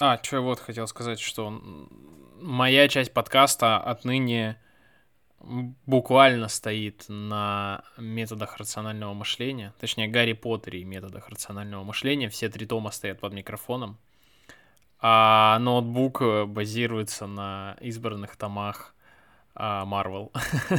А, что я вот хотел сказать, что моя часть подкаста отныне буквально стоит на методах рационального мышления, точнее, Гарри Поттере и методах рационального мышления. Все три тома стоят под микрофоном, а ноутбук базируется на избранных томах Марвел.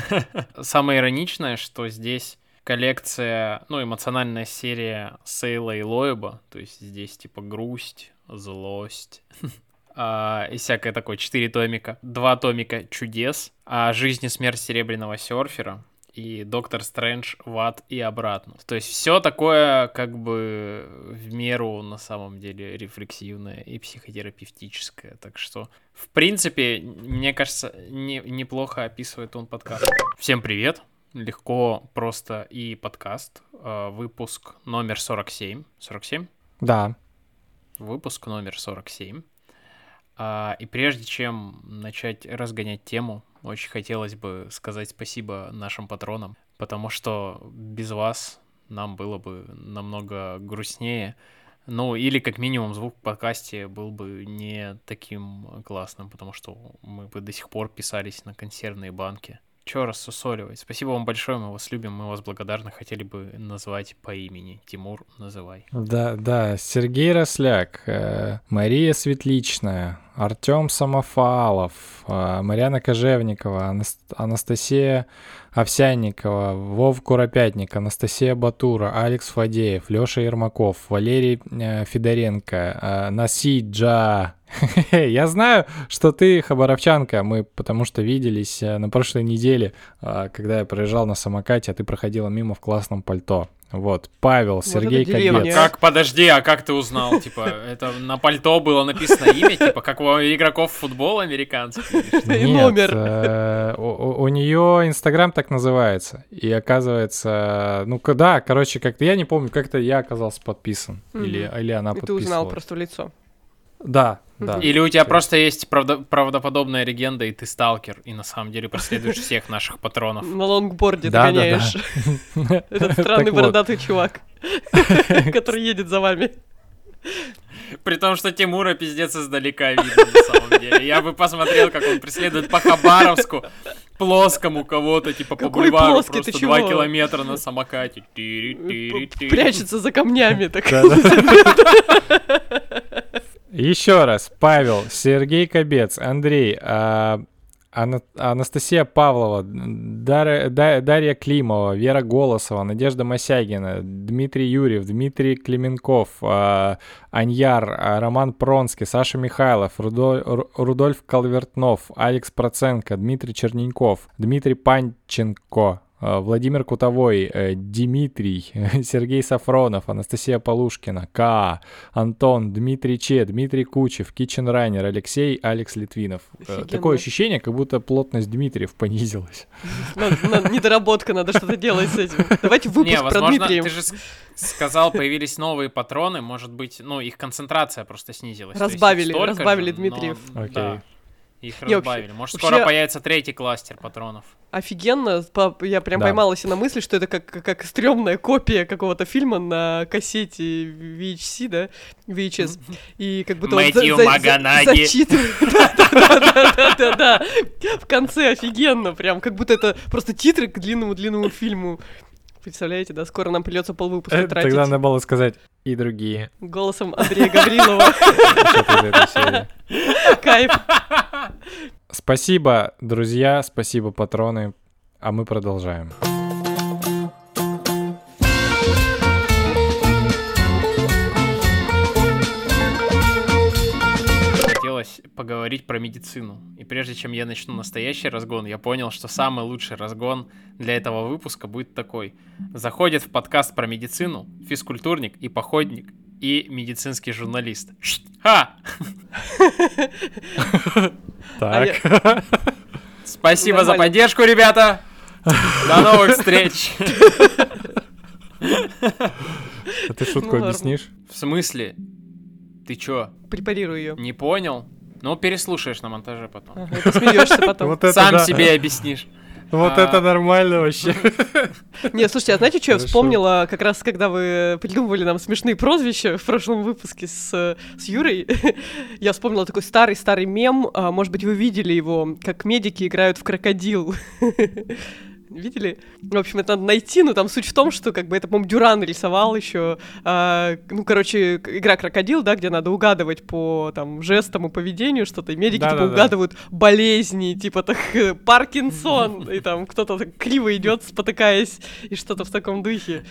Самое ироничное, что здесь коллекция, ну, эмоциональная серия Сейла и Лоеба, то есть здесь типа грусть, злость, а, и всякое такое, четыре томика. Два томика чудес, а жизнь и смерть серебряного серфера и Доктор Стрэндж в ад и обратно. То есть все такое как бы в меру на самом деле рефлексивное и психотерапевтическое. Так что, в принципе, мне кажется, не, неплохо описывает он подкаст. Всем привет! Легко, просто и подкаст. А, выпуск номер 47. 47? Да. Выпуск номер 47. А, и прежде чем начать разгонять тему, очень хотелось бы сказать спасибо нашим патронам, потому что без вас нам было бы намного грустнее. Ну, или как минимум звук в подкасте был бы не таким классным, потому что мы бы до сих пор писались на консервные банки. Чё рассусоливать? Спасибо вам большое, мы вас любим, мы вас благодарны. Хотели бы назвать по имени. Тимур, называй. Да, да, Сергей Росляк, э, Мария Светличная, Артем Самофалов, э, Марьяна Кожевникова, Анастасия Овсянникова, Вов Куропятник, Анастасия Батура, Алекс Фадеев, Лёша Ермаков, Валерий э, Федоренко, Насиджа, Я знаю, что ты хабаровчанка, мы потому что виделись э, на прошлой неделе, а, когда я проезжал на самокате, а ты проходила мимо в классном пальто. Вот, Павел, вот Сергей Кобец. Как, подожди, а как ты узнал? Типа, это на пальто было написано имя, типа, как у игроков футбола американских? И номер. Э, у, нее Инстаграм так называется. И оказывается, ну, да, короче, как-то, я не помню, как-то я оказался подписан. Или, или она подписывала. И ты узнал просто в лицо. Да, да. Или у тебя просто есть правда- правдоподобная легенда, и ты сталкер, и на самом деле преследуешь всех наших патронов. На лонгборде догоняешь. Этот странный бородатый чувак, который едет за вами. При том, что Тимура пиздец издалека видно, на самом деле. Я бы посмотрел, как он преследует по Хабаровску, плоскому кого-то, типа по бульвару, плоский, просто два километра на самокате. Прячется за камнями так. Еще раз, Павел, Сергей Кобец, Андрей, а, Ана- Анастасия Павлова, Дар- да- Дарья Климова, Вера Голосова, Надежда Мосягина, Дмитрий Юрьев, Дмитрий Клименков, а, Аньяр, а, Роман Пронский, Саша Михайлов, Рудоль- Рудольф Калвертнов, Алекс Проценко, Дмитрий Черненков, Дмитрий Панченко, Владимир Кутовой, э, Дмитрий, Сергей Сафронов, Анастасия Полушкина, К, Антон, Дмитрий Че, Дмитрий Кучев, Кичен Райнер, Алексей, Алекс Литвинов. Э, Офигенно. Такое ощущение, как будто плотность Дмитриев понизилась. Недоработка, надо что-то делать с этим. Давайте выпуск про Дмитрия. ты же сказал, появились новые патроны, может быть, ну, их концентрация просто снизилась. Разбавили, разбавили Дмитриев. Окей. Их разбавили. Вообще, Может, скоро появится третий кластер патронов. Офигенно. Я прям да. поймалась на мысли, что это как, как, стрёмная копия какого-то фильма на кассете VHC, да? VHS. И как будто Мэтью он за, за, зачитывает. Да-да-да. В конце офигенно. Прям как будто это просто титры к длинному-длинному фильму. Представляете, да? Скоро нам придется полвыпуска э, тратить. Тогда надо было сказать и другие. Голосом Андрея Гаврилова. Кайф. Спасибо, друзья, спасибо, патроны. А мы продолжаем. Хотелось поговорить про медицину. И прежде чем я начну настоящий разгон, я понял, что самый лучший разгон для этого выпуска будет такой. Заходит в подкаст про медицину физкультурник и походник и медицинский журналист. Ха! Так. Спасибо за поддержку, ребята! До новых встреч! А ты шутку ну, объяснишь? В смысле? Ты чё? Препарирую ее. Не понял? Ну, переслушаешь на монтаже потом. Ага, посмеешься потом. Сам себе объяснишь. Вот А. это нормально вообще. Не, слушайте, а знаете, что я вспомнила, как раз когда вы придумывали нам смешные прозвища в прошлом выпуске с, с Юрой, я вспомнила такой старый-старый мем, а, может быть, вы видели его, как медики играют в крокодил. Видели? В общем, это надо найти, но там суть в том, что как бы это, по-моему, Дюран рисовал еще. ну, короче, игра крокодил, да, где надо угадывать по там жестам и поведению что-то. И медики типа Да-да-да. угадывают болезни, типа так э, Паркинсон, и там кто-то так криво идет, спотыкаясь, и что-то в таком духе.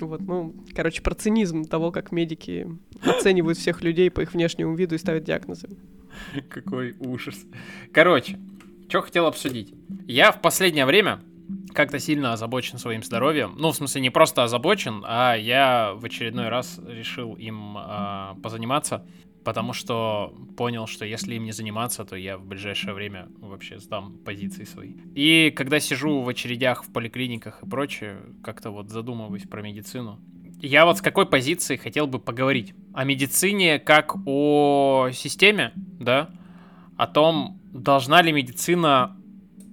Вот, ну, короче, про цинизм того, как медики оценивают всех людей по их внешнему виду и ставят диагнозы. Какой ужас. Короче, что хотел обсудить. Я в последнее время как-то сильно озабочен своим здоровьем. Ну, в смысле, не просто озабочен, а я в очередной раз решил им а, позаниматься, потому что понял, что если им не заниматься, то я в ближайшее время вообще сдам позиции свои. И когда сижу в очередях в поликлиниках и прочее, как-то вот задумываюсь про медицину. Я вот с какой позиции хотел бы поговорить? О медицине как о системе, да? О том, должна ли медицина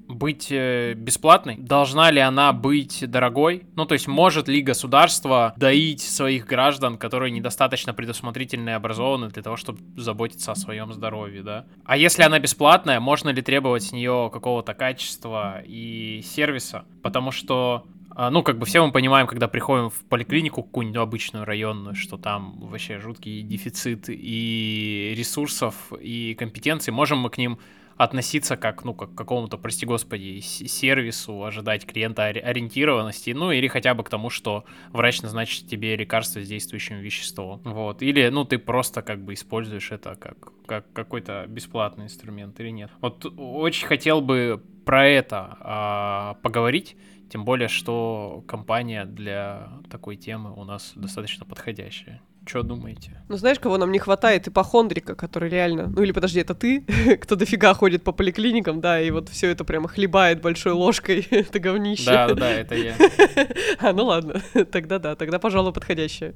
быть э, бесплатной? Должна ли она быть дорогой? Ну, то есть, может ли государство доить своих граждан, которые недостаточно предусмотрительны и образованы для того, чтобы заботиться о своем здоровье, да? А если она бесплатная, можно ли требовать с нее какого-то качества и сервиса? Потому что а, ну, как бы все мы понимаем, когда приходим в поликлинику какую-нибудь обычную районную, что там вообще жуткий дефицит и ресурсов, и компетенций. Можем мы к ним относиться как, ну, как к какому-то, прости господи, сервису, ожидать клиента ори- ориентированности, ну, или хотя бы к тому, что врач назначит тебе лекарство с действующим веществом. Вот. Или, ну, ты просто как бы используешь это как, как какой-то бесплатный инструмент или нет. Вот очень хотел бы про это а, поговорить, тем более, что компания для такой темы у нас достаточно подходящая. Что думаете? Ну, знаешь, кого нам не хватает? Ипохондрика, который реально... Ну, или подожди, это ты, кто дофига ходит по поликлиникам, да, и вот все это прямо хлебает большой ложкой, это говнище. Да, да, да, это я. А, ну ладно, тогда да, тогда, пожалуй, подходящее.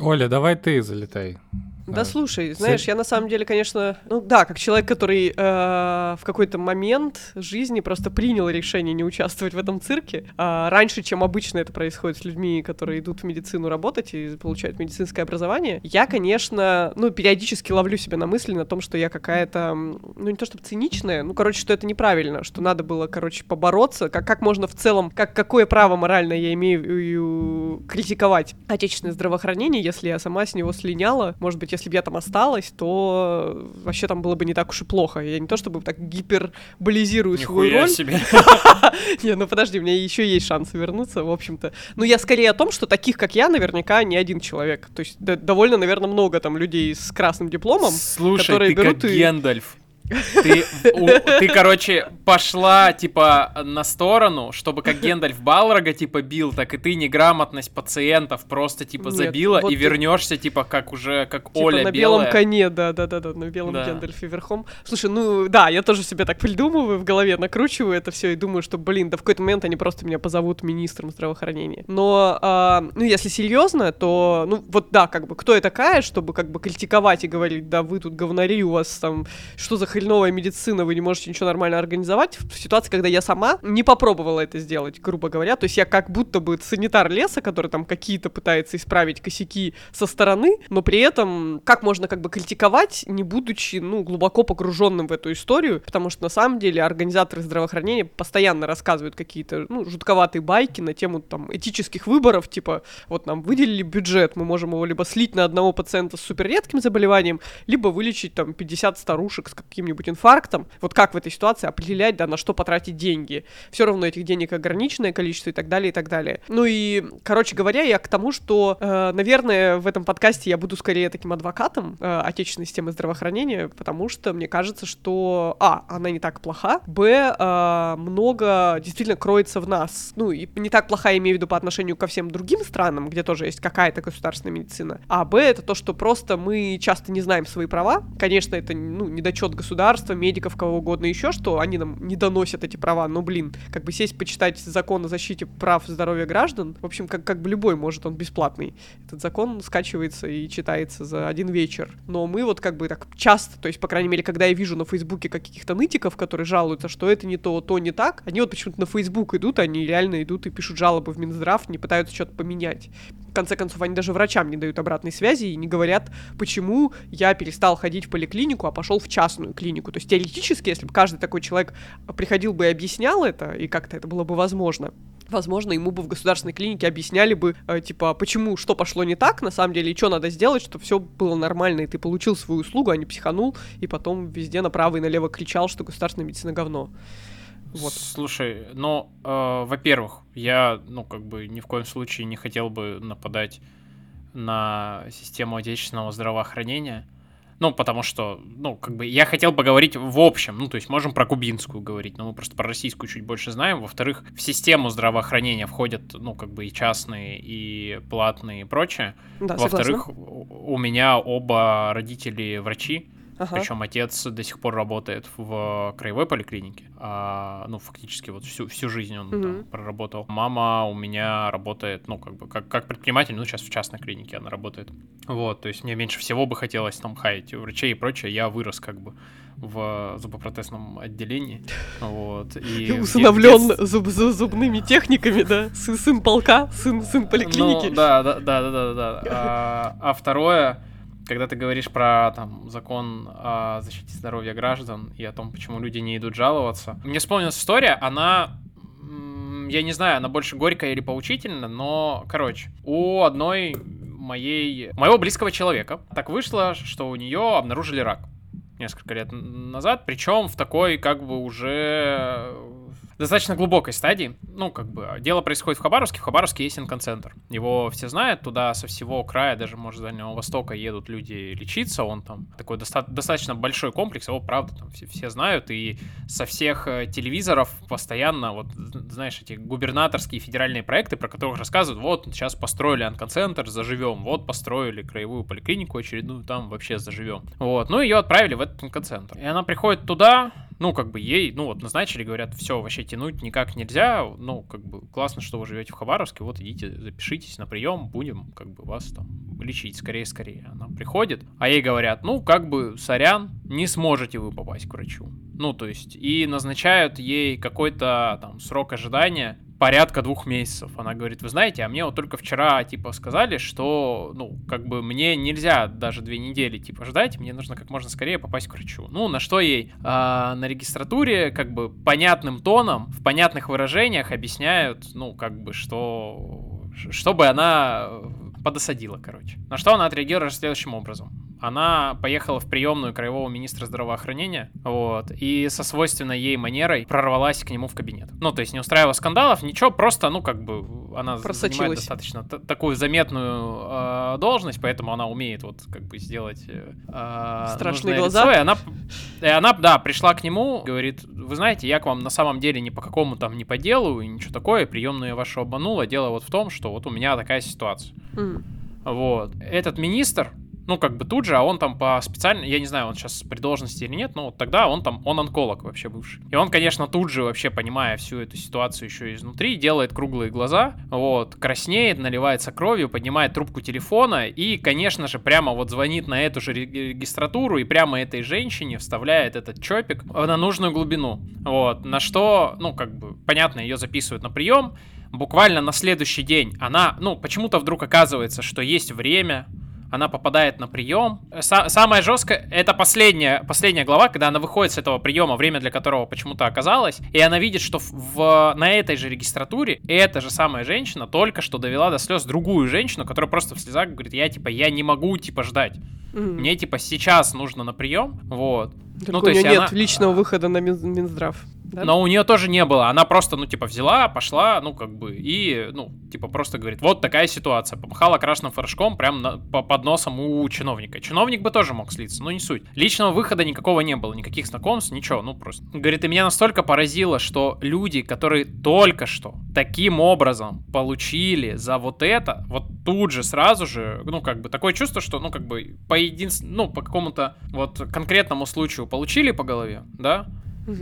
Оля, давай ты залетай. Да А, слушай, знаешь, я на самом деле, конечно, ну да, как человек, который э, в какой-то момент жизни просто принял решение не участвовать в этом цирке, а, раньше, чем обычно это происходит с людьми, которые идут в медицину работать и получают медицинское образование, я, конечно, ну, периодически ловлю себя на мысли на том, что я какая-то, ну, не то чтобы циничная, ну, короче, что это неправильно, что надо было, короче, побороться, как, как можно в целом, как, какое право моральное я имею э, критиковать отечественное здравоохранение, если я сама с него слиняла, может быть, если бы я там осталась, то вообще там было бы не так уж и плохо. Я не то чтобы так гиперболизирую свою роль. себе. Не, ну подожди, у меня еще есть шанс вернуться, в общем-то. Но я скорее о том, что таких, как я, наверняка не один человек. То есть довольно, наверное, много там людей с красным дипломом. Слушай, которые берут и- Гендальф. Ты, у- ты, короче, пошла, типа, на сторону, чтобы как Гендальф Балрога, типа, бил, так и ты неграмотность пациентов просто, типа, Нет, забила вот и ты- вернешься, типа, как уже, как Типа Оля на белая. белом коне, да, да, да, да, на белом Да. Гендальфе верхом. Слушай, ну да, я тоже себе так придумываю в голове, накручиваю это все и думаю, что, блин, да в какой-то момент они просто меня позовут министром здравоохранения. Но, а, ну, если серьезно, то, ну, вот да, как бы, кто я такая, чтобы как бы критиковать и говорить, да, вы тут говнари, у вас там, что за хреновая медицина, вы не можете ничего нормально организовать, в ситуации, когда я сама не попробовала это сделать, грубо говоря, то есть я как будто бы санитар леса, который там какие-то пытается исправить косяки со стороны, но при этом как можно как бы критиковать, не будучи, ну, глубоко погруженным в эту историю, потому что на самом деле организаторы здравоохранения постоянно рассказывают какие-то, ну, жутковатые байки на тему там этических выборов, типа, вот нам выделили бюджет, мы можем его либо слить на одного пациента с суперредким заболеванием, либо вылечить там 50 старушек с каким-нибудь инфарктом. Вот как в этой ситуации определять, да, на что потратить деньги? Все равно этих денег ограниченное количество и так далее, и так далее. Ну и, короче говоря, я к тому, что, э, наверное, в этом подкасте я буду скорее таким адвокатом э, отечественной системы здравоохранения, потому что мне кажется, что, а, она не так плоха, б, э, много действительно кроется в нас. Ну, и не так плоха, я имею в виду по отношению ко всем другим странам, где тоже есть какая-то государственная медицина. А б, это то, что просто мы часто не знаем свои права. Конечно, это, ну, недочет государства государства, медиков, кого угодно еще, что они нам не доносят эти права. Но, блин, как бы сесть, почитать закон о защите прав здоровья граждан, в общем, как, как бы любой может, он бесплатный. Этот закон скачивается и читается за один вечер. Но мы вот как бы так часто, то есть, по крайней мере, когда я вижу на Фейсбуке каких-то нытиков, которые жалуются, что это не то, то не так, они вот почему-то на Фейсбук идут, они реально идут и пишут жалобы в Минздрав, не пытаются что-то поменять. В конце концов, они даже врачам не дают обратной связи и не говорят, почему я перестал ходить в поликлинику, а пошел в частную клинику. То есть теоретически, если бы каждый такой человек приходил бы и объяснял это, и как-то это было бы возможно, возможно, ему бы в государственной клинике объясняли бы, э, типа, почему, что пошло не так, на самом деле, и что надо сделать, чтобы все было нормально, и ты получил свою услугу, а не психанул, и потом везде направо и налево кричал, что государственная медицина говно. Вот. Слушай, ну, э, во-первых, я, ну, как бы ни в коем случае не хотел бы нападать на систему отечественного здравоохранения. Ну, потому что, ну, как бы я хотел поговорить в общем, ну, то есть можем про кубинскую говорить, но мы просто про российскую чуть больше знаем. Во-вторых, в систему здравоохранения входят, ну, как бы и частные, и платные и прочее. Да, Во-вторых, у меня оба родители врачи, Ага. Причем отец до сих пор работает в краевой поликлинике. А, ну, фактически вот всю, всю жизнь он угу. там проработал. Мама у меня работает, ну, как бы, как, как предприниматель, ну, сейчас в частной клинике она работает. Вот, то есть мне меньше всего бы хотелось там хаять врачей и прочее. Я вырос как бы в зубопротезном отделении. Вот, и Усыновлен детстве... зуб, зуб, зубными техниками, да? Сын, сын полка, сын, сын поликлиники. Ну, да, да, да, да, да. да. А, а второе, когда ты говоришь про там, закон о защите здоровья граждан и о том, почему люди не идут жаловаться, мне вспомнилась история, она я не знаю, она больше горькая или поучительна, но, короче, у одной моей, моего близкого человека так вышло, что у нее обнаружили рак несколько лет назад, причем в такой как бы уже достаточно глубокой стадии. Ну, как бы, дело происходит в Хабаровске. В Хабаровске есть инконцентр. Его все знают, туда со всего края, даже, может, с Дальнего Востока едут люди лечиться. Он там такой доста- достаточно большой комплекс, его, правда, там все, все знают. И со всех э, телевизоров постоянно, вот, знаешь, эти губернаторские федеральные проекты, про которых рассказывают, вот, сейчас построили онкоцентр, заживем, вот, построили краевую поликлинику очередную, там вообще заживем. Вот, ну, ее отправили в этот онкоцентр. И она приходит туда, ну, как бы ей, ну, вот назначили, говорят, все, вообще тянуть никак нельзя, ну, как бы классно, что вы живете в Хабаровске, вот идите, запишитесь на прием, будем, как бы, вас там лечить скорее-скорее. Она приходит, а ей говорят, ну, как бы, сорян, не сможете вы попасть к врачу. Ну, то есть, и назначают ей какой-то там срок ожидания, порядка двух месяцев. Она говорит, вы знаете, а мне вот только вчера, типа, сказали, что, ну, как бы мне нельзя даже две недели, типа, ждать, мне нужно как можно скорее попасть к врачу. Ну, на что ей э, на регистратуре, как бы, понятным тоном, в понятных выражениях объясняют, ну, как бы, что... Чтобы она подосадила, короче. На что она отреагировала следующим образом она поехала в приемную краевого министра здравоохранения, вот, и со свойственной ей манерой прорвалась к нему в кабинет. Ну, то есть не устраивала скандалов, ничего, просто, ну, как бы, она занимает достаточно такую заметную э, должность, поэтому она умеет вот, как бы, сделать э, Страшные глаза. Лицо, и она, и она, да, пришла к нему, говорит, вы знаете, я к вам на самом деле ни по какому там не по делу, и ничего такое, приемную я вашу обманула, дело вот в том, что вот у меня такая ситуация. Mm. Вот. Этот министр, ну, как бы тут же, а он там по специально, я не знаю, он сейчас при должности или нет, но вот тогда он там, он онколог вообще бывший. И он, конечно, тут же вообще, понимая всю эту ситуацию еще изнутри, делает круглые глаза, вот, краснеет, наливается кровью, поднимает трубку телефона и, конечно же, прямо вот звонит на эту же регистратуру и прямо этой женщине вставляет этот чопик на нужную глубину. Вот, на что, ну, как бы, понятно, ее записывают на прием, буквально на следующий день она, ну, почему-то вдруг оказывается, что есть время, она попадает на прием. Са- самое жесткое, это последняя, последняя глава, когда она выходит с этого приема, время для которого почему-то оказалось, и она видит, что в, на этой же регистратуре эта же самая женщина только что довела до слез другую женщину, которая просто в слезах говорит, я типа, я не могу типа ждать. Mm. Мне типа сейчас нужно на прием, вот. Так ну, у то нее нет она... личного выхода на Минздрав. Да? Но у нее тоже не было. Она просто, ну, типа, взяла, пошла, ну, как бы, и, ну, типа, просто говорит, вот такая ситуация. Помахала красным флажком прям на, по, под носом у чиновника. Чиновник бы тоже мог слиться, но не суть. Личного выхода никакого не было, никаких знакомств, ничего, ну, просто. Говорит, и меня настолько поразило, что люди, которые только что таким образом получили за вот это, вот тут же, сразу же, ну, как бы, такое чувство, что, ну, как бы, по единственному, ну, по какому-то вот конкретному случаю получили по голове, да,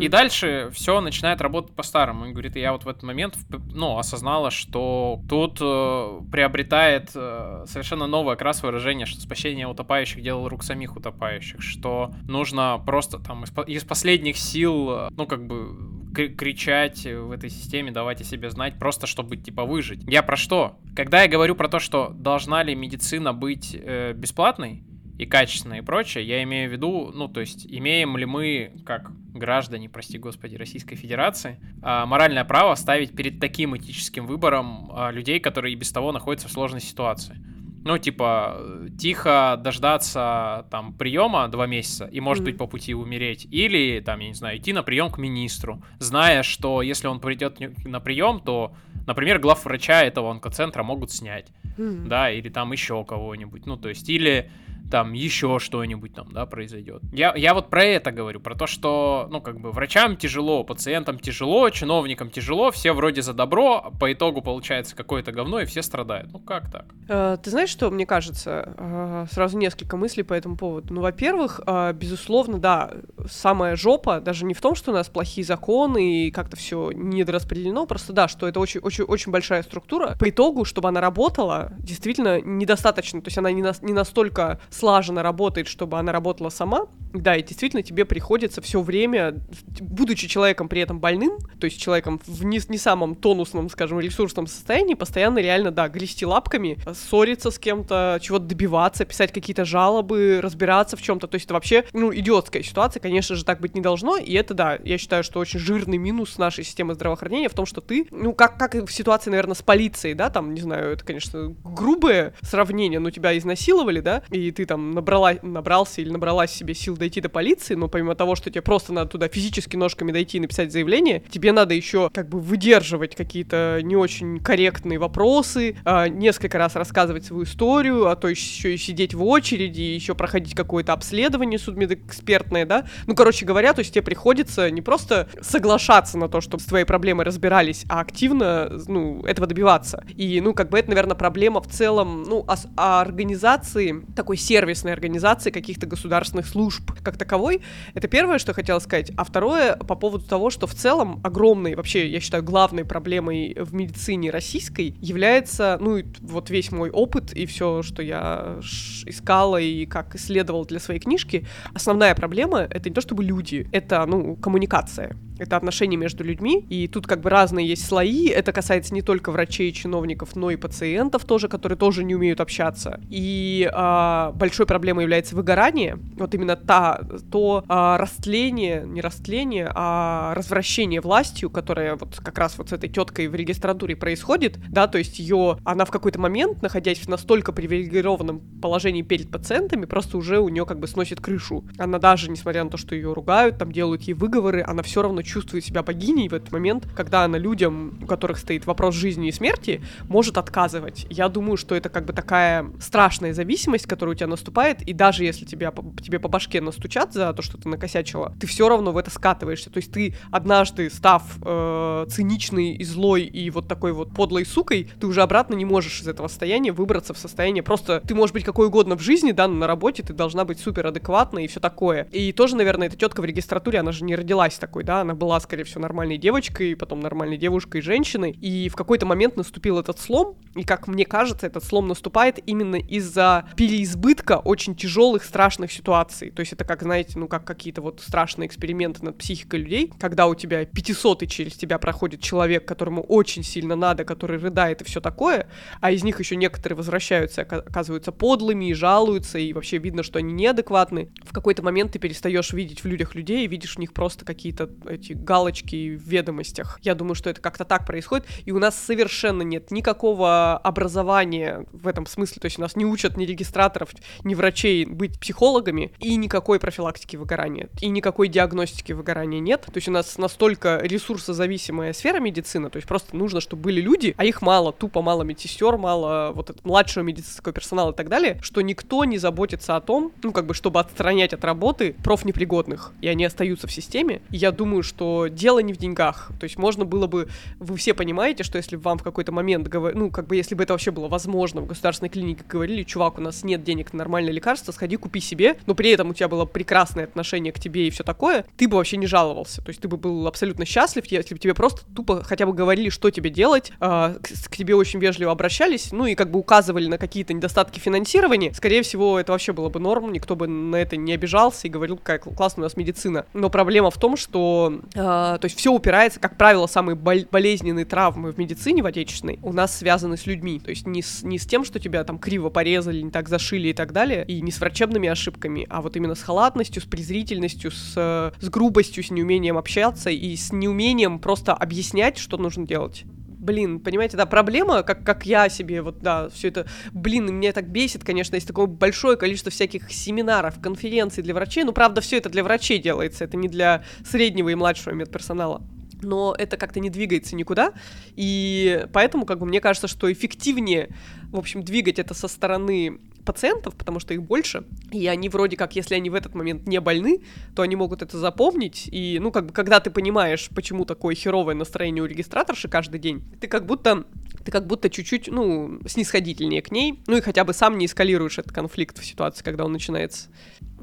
и дальше все начинает работать по-старому. И говорит, я вот в этот момент ну, осознала, что тут э, приобретает э, совершенно новый окрас выражения, что спасение утопающих делал рук самих утопающих, что нужно просто там из, из последних сил, э, ну, как бы кричать в этой системе, давать о себе знать, просто чтобы, типа, выжить. Я про что? Когда я говорю про то, что должна ли медицина быть э, бесплатной, и качественное и прочее, я имею в виду, ну, то есть, имеем ли мы, как граждане, прости господи, Российской Федерации, а, моральное право ставить перед таким этическим выбором а, людей, которые и без того находятся в сложной ситуации. Ну, типа, тихо дождаться там приема два месяца и, может mm-hmm. быть, по пути умереть. Или, там, я не знаю, идти на прием к министру, зная, что если он придет на прием, то, например, главврача этого онкоцентра могут снять. Mm-hmm. Да, или там еще кого-нибудь. Ну, то есть, или там еще что-нибудь там, да, произойдет. Я, я вот про это говорю, про то, что, ну, как бы, врачам тяжело, пациентам тяжело, чиновникам тяжело, все вроде за добро, по итогу получается какое-то говно, и все страдают. Ну, как так? А, ты знаешь, что мне кажется? А, сразу несколько мыслей по этому поводу. Ну, во-первых, а, безусловно, да, самая жопа, даже не в том, что у нас плохие законы и как-то все недораспределено, просто да, что это очень, очень, очень большая структура. По итогу, чтобы она работала, действительно недостаточно, то есть она не, на, не настолько слаженно работает, чтобы она работала сама, да, и действительно тебе приходится все время, будучи человеком при этом больным, то есть человеком в не, не самом тонусном, скажем, ресурсном состоянии, постоянно реально, да, грести лапками, ссориться с кем-то, чего-то добиваться, писать какие-то жалобы, разбираться в чем-то. То есть это вообще, ну, идиотская ситуация, конечно же, так быть не должно. И это, да, я считаю, что очень жирный минус нашей системы здравоохранения в том, что ты, ну, как, как в ситуации, наверное, с полицией, да, там, не знаю, это, конечно, грубое сравнение, но тебя изнасиловали, да, и ты там набрала, набрался или набралась себе сил дойти до полиции, но помимо того, что тебе просто надо туда физически ножками дойти и написать заявление, тебе надо еще как бы выдерживать какие-то не очень корректные вопросы, а, несколько раз рассказывать свою историю, а то еще и сидеть в очереди, еще проходить какое-то обследование судмедэкспертное, да. Ну, короче говоря, то есть тебе приходится не просто соглашаться на то, чтобы с твоей проблемой разбирались, а активно, ну, этого добиваться. И, ну, как бы это, наверное, проблема в целом, ну, о, о организации такой сервисной организации каких-то государственных служб как таковой. Это первое, что я хотела сказать. А второе, по поводу того, что в целом огромной, вообще, я считаю, главной проблемой в медицине российской является, ну, вот весь мой опыт и все, что я искала и как исследовала для своей книжки, основная проблема — это не то чтобы люди, это, ну, коммуникация это отношения между людьми, и тут как бы разные есть слои, это касается не только врачей и чиновников, но и пациентов тоже, которые тоже не умеют общаться. И а, большой проблемой является выгорание, вот именно та, то а, растление, не растление, а развращение властью, которое вот как раз вот с этой теткой в регистратуре происходит, да, то есть ее, она в какой-то момент, находясь в настолько привилегированном положении перед пациентами, просто уже у нее как бы сносит крышу. Она даже, несмотря на то, что ее ругают, там делают ей выговоры, она все равно чувствует себя богиней в этот момент, когда она людям, у которых стоит вопрос жизни и смерти, может отказывать. Я думаю, что это как бы такая страшная зависимость, которая у тебя наступает, и даже если тебя, тебе по башке настучат за то, что ты накосячила, ты все равно в это скатываешься. То есть ты однажды, став э, циничной и злой и вот такой вот подлой сукой, ты уже обратно не можешь из этого состояния выбраться в состояние просто... Ты можешь быть какой угодно в жизни, да, на работе ты должна быть супер адекватной и все такое. И тоже, наверное, эта тетка в регистратуре, она же не родилась такой, да, она была, скорее всего, нормальной девочкой, потом нормальной девушкой, женщиной, и в какой-то момент наступил этот слом, и, как мне кажется, этот слом наступает именно из-за переизбытка очень тяжелых, страшных ситуаций. То есть это как, знаете, ну, как какие-то вот страшные эксперименты над психикой людей, когда у тебя 500 и через тебя проходит человек, которому очень сильно надо, который рыдает и все такое, а из них еще некоторые возвращаются, оказываются подлыми и жалуются, и вообще видно, что они неадекватны. В какой-то момент ты перестаешь видеть в людях людей и видишь в них просто какие-то эти галочки в ведомостях. Я думаю, что это как-то так происходит, и у нас совершенно нет никакого образования в этом смысле, то есть у нас не учат ни регистраторов, ни врачей быть психологами, и никакой профилактики выгорания, и никакой диагностики выгорания нет. То есть у нас настолько ресурсозависимая сфера медицины, то есть просто нужно, чтобы были люди, а их мало, тупо мало медсестер, мало вот этого младшего медицинского персонала и так далее, что никто не заботится о том, ну как бы, чтобы отстранять от работы профнепригодных, и они остаются в системе. И я думаю, что что дело не в деньгах. То есть можно было бы, вы все понимаете, что если вам в какой-то момент, говор... ну, как бы, если бы это вообще было возможно, в государственной клинике говорили, чувак, у нас нет денег на нормальное лекарство, сходи купи себе, но при этом у тебя было прекрасное отношение к тебе и все такое, ты бы вообще не жаловался. То есть ты бы был абсолютно счастлив, если бы тебе просто тупо хотя бы говорили, что тебе делать, э, к, к тебе очень вежливо обращались, ну и как бы указывали на какие-то недостатки финансирования. Скорее всего, это вообще было бы норм, никто бы на это не обижался и говорил, какая классная у нас медицина. Но проблема в том, что, то есть все упирается, как правило, самые бол- болезненные травмы в медицине, в отечественной, у нас связаны с людьми. То есть не с, не с тем, что тебя там криво порезали, не так зашили и так далее, и не с врачебными ошибками, а вот именно с халатностью, с презрительностью, с, э, с грубостью, с неумением общаться и с неумением просто объяснять, что нужно делать блин, понимаете, да, проблема, как, как я себе, вот, да, все это, блин, меня так бесит, конечно, есть такое большое количество всяких семинаров, конференций для врачей, ну, правда, все это для врачей делается, это не для среднего и младшего медперсонала но это как-то не двигается никуда, и поэтому, как бы, мне кажется, что эффективнее, в общем, двигать это со стороны пациентов, потому что их больше, и они вроде как, если они в этот момент не больны, то они могут это запомнить, и, ну, как бы, когда ты понимаешь, почему такое херовое настроение у регистраторши каждый день, ты как будто ты как будто чуть-чуть, ну, снисходительнее к ней, ну и хотя бы сам не эскалируешь этот конфликт в ситуации, когда он начинается.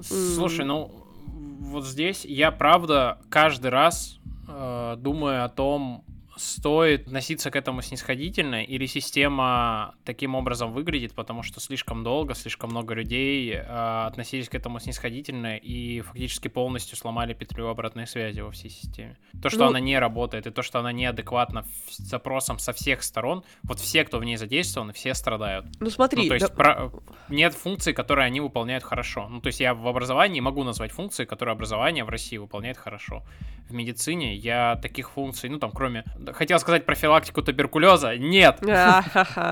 Слушай, ну, вот здесь я, правда, каждый раз э, думаю о том, стоит относиться к этому снисходительно, или система таким образом выглядит, потому что слишком долго, слишком много людей э, относились к этому снисходительно и фактически полностью сломали петлю обратной связи во всей системе. То, что ну... она не работает, и то, что она неадекватна запросам со всех сторон, вот все, кто в ней задействован, все страдают. Ну смотри, ну, то есть да... про... нет функций, которые они выполняют хорошо. Ну то есть я в образовании могу назвать функции, которые образование в России выполняет хорошо. В медицине я таких функций, ну там кроме хотел сказать профилактику туберкулеза. Нет.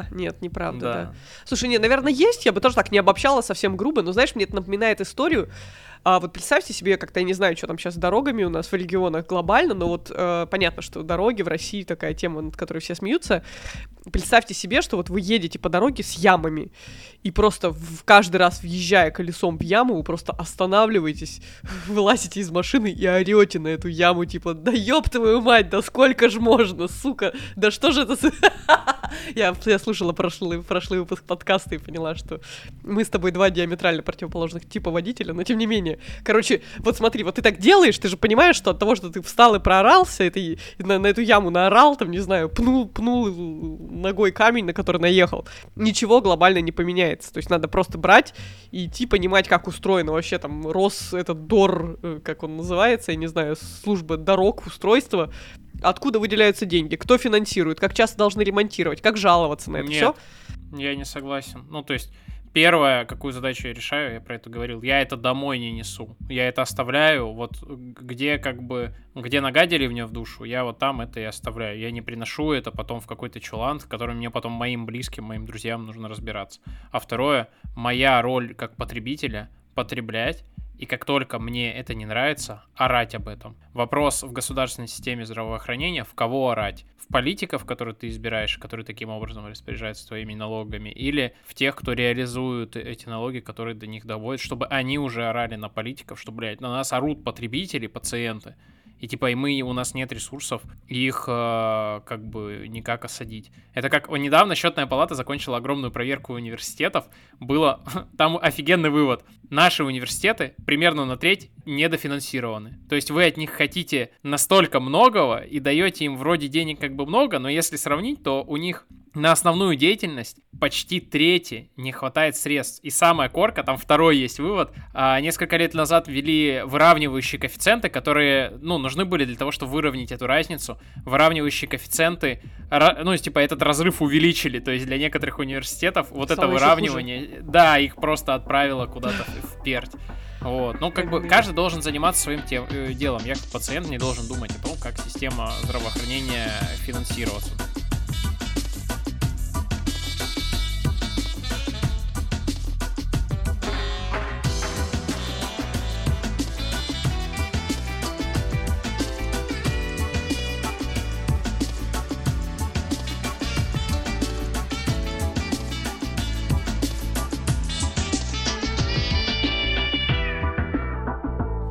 Нет, неправда, да. Слушай, нет, наверное, есть. Я бы тоже так не обобщала совсем грубо, но знаешь, мне это напоминает историю. А вот представьте себе, как-то я не знаю, что там сейчас с дорогами у нас в регионах глобально, но вот э, понятно, что дороги в России такая тема, над которой все смеются. Представьте себе, что вот вы едете по дороге с ямами, и просто в каждый раз въезжая колесом в яму, вы просто останавливаетесь, вылазите из машины и орете на эту яму, типа, да ёб твою мать, да сколько ж можно, сука, да что же это... Я, я слушала прошлый, прошлый выпуск подкаста и поняла, что мы с тобой два диаметрально противоположных типа водителя, но тем не менее. Короче, вот смотри, вот ты так делаешь, ты же понимаешь, что от того, что ты встал и проорался, и на, на эту яму наорал, там, не знаю, пнул, пнул ногой камень, на который наехал, ничего глобально не поменяется. То есть надо просто брать и идти понимать, как устроено. Вообще там Рос, этот ДОР, э, как он называется, я не знаю, служба дорог, устройства, откуда выделяются деньги, кто финансирует, как часто должны ремонтировать, как жаловаться на это? Все. Я не согласен. Ну, то есть, первое, какую задачу я решаю, я про это говорил, я это домой не несу. Я это оставляю, вот где как бы, где нагадили мне в душу, я вот там это и оставляю. Я не приношу это потом в какой-то чулан, в котором мне потом моим близким, моим друзьям нужно разбираться. А второе, моя роль как потребителя потреблять и как только мне это не нравится, орать об этом. Вопрос в государственной системе здравоохранения, в кого орать? В политиков, которые ты избираешь, которые таким образом распоряжаются твоими налогами, или в тех, кто реализует эти налоги, которые до них доводят, чтобы они уже орали на политиков, что, блядь, на нас орут потребители, пациенты, и типа и мы, у нас нет ресурсов их э, как бы никак осадить. Это как недавно счетная палата закончила огромную проверку университетов. Было там офигенный вывод. Наши университеты примерно на треть недофинансированы. То есть вы от них хотите настолько многого и даете им вроде денег как бы много, но если сравнить, то у них на основную деятельность почти трети не хватает средств. И самая корка, там второй есть вывод, а, несколько лет назад ввели выравнивающие коэффициенты, которые, ну, нужны были для того, чтобы выровнять эту разницу. Выравнивающие коэффициенты, ну, типа, этот разрыв увеличили, то есть для некоторых университетов вот Стало это выравнивание, да, их просто отправило куда-то в перть. Вот. Ну, как бы каждый должен заниматься своим тем, э, делом. Я как пациент не должен думать о том, как система здравоохранения финансироваться.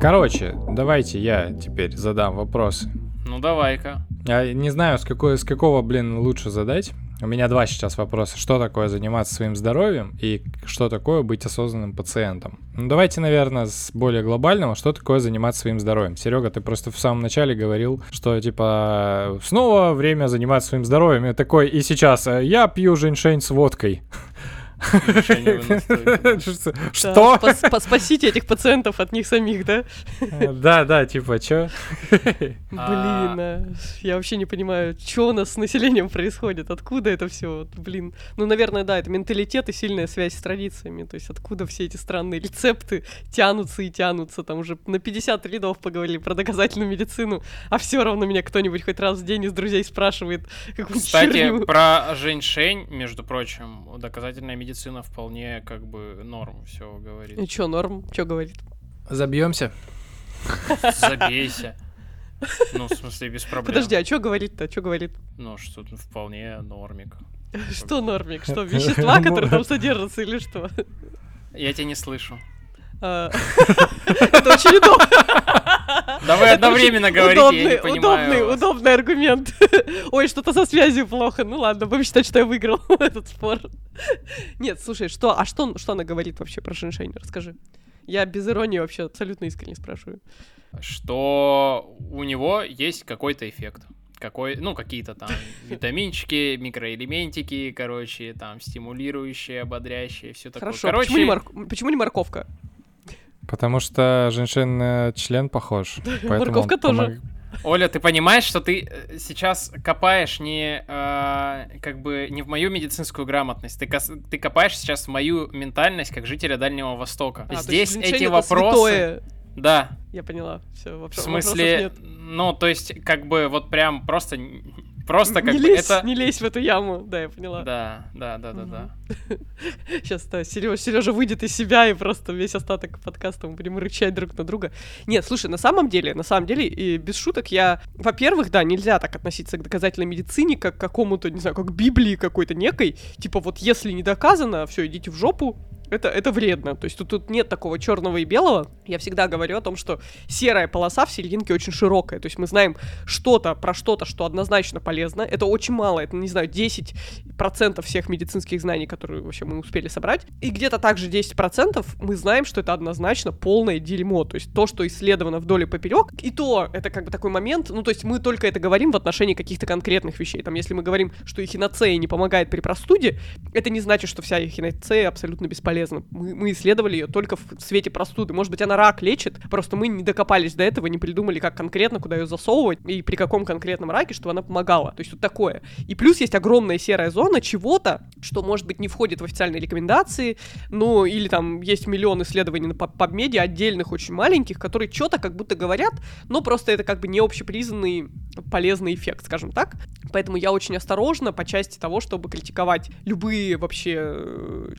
Короче, давайте я теперь задам вопросы. Ну давай-ка. Я не знаю, с, какой, с какого, блин, лучше задать. У меня два сейчас вопроса. Что такое заниматься своим здоровьем и что такое быть осознанным пациентом? Ну, давайте, наверное, с более глобального. Что такое заниматься своим здоровьем? Серега, ты просто в самом начале говорил, что, типа, снова время заниматься своим здоровьем. И такой, и сейчас, э, я пью женьшень с водкой. Что? Спасите этих пациентов от них самих, да? Да, да, типа, чё? Блин, а, я вообще не понимаю, что у нас с населением происходит, откуда это все, блин. Ну, наверное, да, это менталитет и сильная связь с традициями, то есть откуда все эти странные рецепты тянутся и тянутся, там уже на 50 рядов поговорили про доказательную медицину, а все равно меня кто-нибудь хоть раз в день из друзей спрашивает, Кстати, про женьшень, между прочим, доказательная медицина медицина вполне как бы норм все говорит. И чё, норм? Чё говорит? Забьемся. Забейся. Ну, в смысле, без проблем. Подожди, а что говорит-то? Что говорит? Ну, что вполне нормик. Что нормик? Что, вещества, которые там содержатся или что? Я тебя не слышу. Это очень удобно. Да вы одновременно говорите, я не понимаю. Удобный, удобный аргумент. Ой, что-то со связью плохо. Ну ладно, будем считать, что я выиграл этот спор. Нет, слушай, что, а что, что она говорит вообще про женьшень? Расскажи. Я без иронии вообще абсолютно искренне спрашиваю. Что у него есть какой-то эффект какой, ну, какие-то там витаминчики, микроэлементики, короче, там, стимулирующие, ободрящие, все такое. Хорошо, короче... почему, не мор... почему не морковка? Потому что женьшень член похож. Морковка тоже. Оля, ты понимаешь, что ты э, сейчас копаешь не э, как бы не в мою медицинскую грамотность, ты, кос, ты копаешь сейчас в мою ментальность как жителя Дальнего Востока. А, Здесь эти вопросы. Святое. Да. Я поняла. Все, вопрос. В смысле, ну то есть как бы вот прям просто Просто как не бы лезь, это... Не лезь в эту яму, да, я поняла. Да, да, да, да, да. Сейчас, да, Сережа, Сережа выйдет из себя, и просто весь остаток подкаста мы будем рычать друг на друга. Нет, слушай, на самом деле, на самом деле, и без шуток, я, во-первых, да, нельзя так относиться к доказательной медицине, как к какому-то, не знаю, как к Библии какой-то некой. Типа вот если не доказано, все, идите в жопу, это, это вредно. То есть тут, тут нет такого черного и белого. Я всегда говорю о том, что серая полоса в серединке очень широкая. То есть мы знаем что-то про что-то, что однозначно полезно. Это очень мало. Это, не знаю, 10% всех медицинских знаний, которые вообще мы успели собрать. И где-то также 10% мы знаем, что это однозначно полное дерьмо. То есть то, что исследовано вдоль и поперек. И то это как бы такой момент. Ну, то есть мы только это говорим в отношении каких-то конкретных вещей. Там, если мы говорим, что эхиноцея не помогает при простуде, это не значит, что вся эхиноцея абсолютно бесполезна бесполезна. Мы, мы исследовали ее только в свете простуды. Может быть, она рак лечит, просто мы не докопались до этого, не придумали, как конкретно, куда ее засовывать и при каком конкретном раке, чтобы она помогала. То есть вот такое. И плюс есть огромная серая зона чего-то, что, может быть, не входит в официальные рекомендации, ну, или там есть миллион исследований на PubMed, отдельных, очень маленьких, которые что-то как будто говорят, но просто это как бы не общепризнанный полезный эффект, скажем так. Поэтому я очень осторожна по части того, чтобы критиковать любые вообще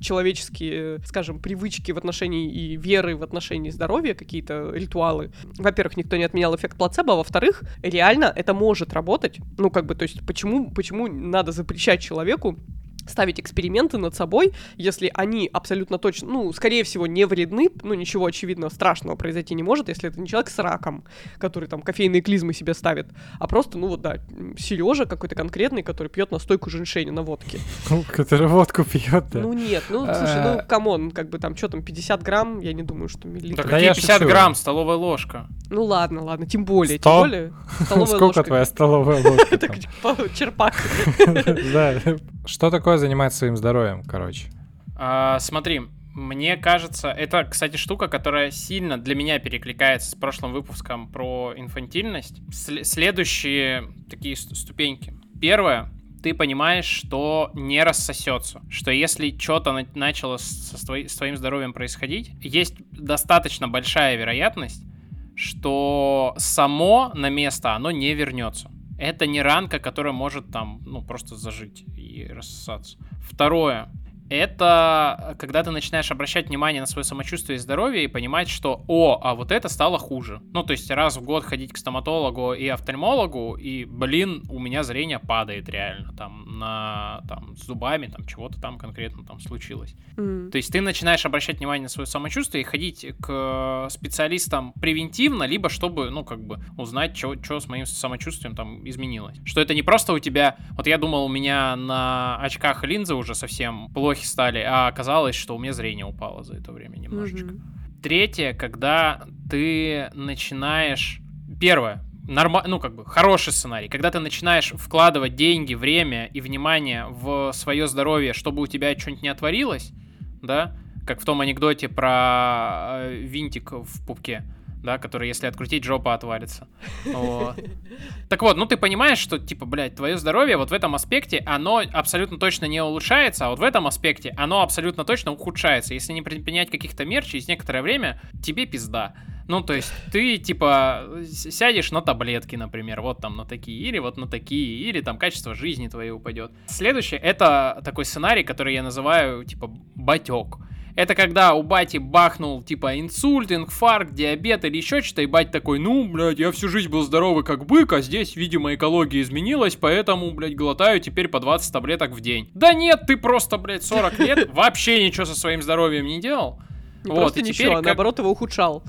скажем, привычки в отношении и веры в отношении здоровья, какие-то ритуалы. Во-первых, никто не отменял эффект плацебо, а во-вторых, реально это может работать. Ну, как бы, то есть, почему, почему надо запрещать человеку ставить эксперименты над собой, если они абсолютно точно, ну, скорее всего, не вредны, ну, ничего очевидного страшного произойти не может, если это не человек с раком, который там кофейные клизмы себе ставит, а просто, ну, вот, да, Сережа какой-то конкретный, который пьет настойку женьшеня на водке. Который водку пьет, да. Ну, нет, ну, слушай, ну, а. come on, как бы там, что там, 50 грамм, я не думаю, что миллилитр. Да какие 50 грамм, столовая ложка. Ну, ладно, ладно, тем более, тем более. Сколько твоя столовая ложка? Черпак. Да, что такое заниматься своим здоровьем, короче? А, смотри, мне кажется, это, кстати, штука, которая сильно для меня перекликается с прошлым выпуском про инфантильность. С- следующие такие ступеньки. Первое, ты понимаешь, что не рассосется, что если что-то на- начало со твои- с твоим здоровьем происходить, есть достаточно большая вероятность, что само на место оно не вернется. Это не ранка, которая может там, ну, просто зажить и рассосаться. Второе. Это когда ты начинаешь обращать внимание на свое самочувствие и здоровье и понимать, что, о, а вот это стало хуже. Ну, то есть раз в год ходить к стоматологу и офтальмологу, и, блин, у меня зрение падает реально, там, на, там, с зубами, там, чего-то там конкретно там случилось. М. То есть ты начинаешь обращать внимание на свое самочувствие и ходить к специалистам превентивно, либо чтобы, ну, как бы, узнать, что с моим самочувствием там изменилось. Что это не просто у тебя... Вот я думал, у меня на очках линзы уже совсем плохи стали, а оказалось, что у меня зрение упало за это время немножечко. Мгм. Третье, когда ты начинаешь... Первое, норма... ну, как бы, хороший сценарий. Когда ты начинаешь вкладывать деньги, время и внимание в свое здоровье, чтобы у тебя что-нибудь не отворилось, да, как в том анекдоте про э, винтик в пупке, да, который, если открутить, жопа отвалится. Так вот, ну ты понимаешь, что, типа, блядь, твое здоровье вот в этом аспекте, оно абсолютно точно не улучшается, а вот в этом аспекте оно абсолютно точно ухудшается. Если не предпринять каких-то мер, через некоторое время тебе пизда. Ну, то есть ты, типа, сядешь на таблетки, например, вот там на такие, или вот на такие, или там качество жизни твоей упадет. Следующее, это такой сценарий, который я называю, типа, батек. Это когда у бати бахнул, типа, инсульт, инфаркт, диабет или еще что-то, и бать такой, ну, блядь, я всю жизнь был здоровый как бык, а здесь, видимо, экология изменилась, поэтому, блядь, глотаю теперь по 20 таблеток в день. Да нет, ты просто, блядь, 40 лет вообще ничего со своим здоровьем не делал. Не Вот, просто и ничего, теперь а как- наоборот его ухудшал.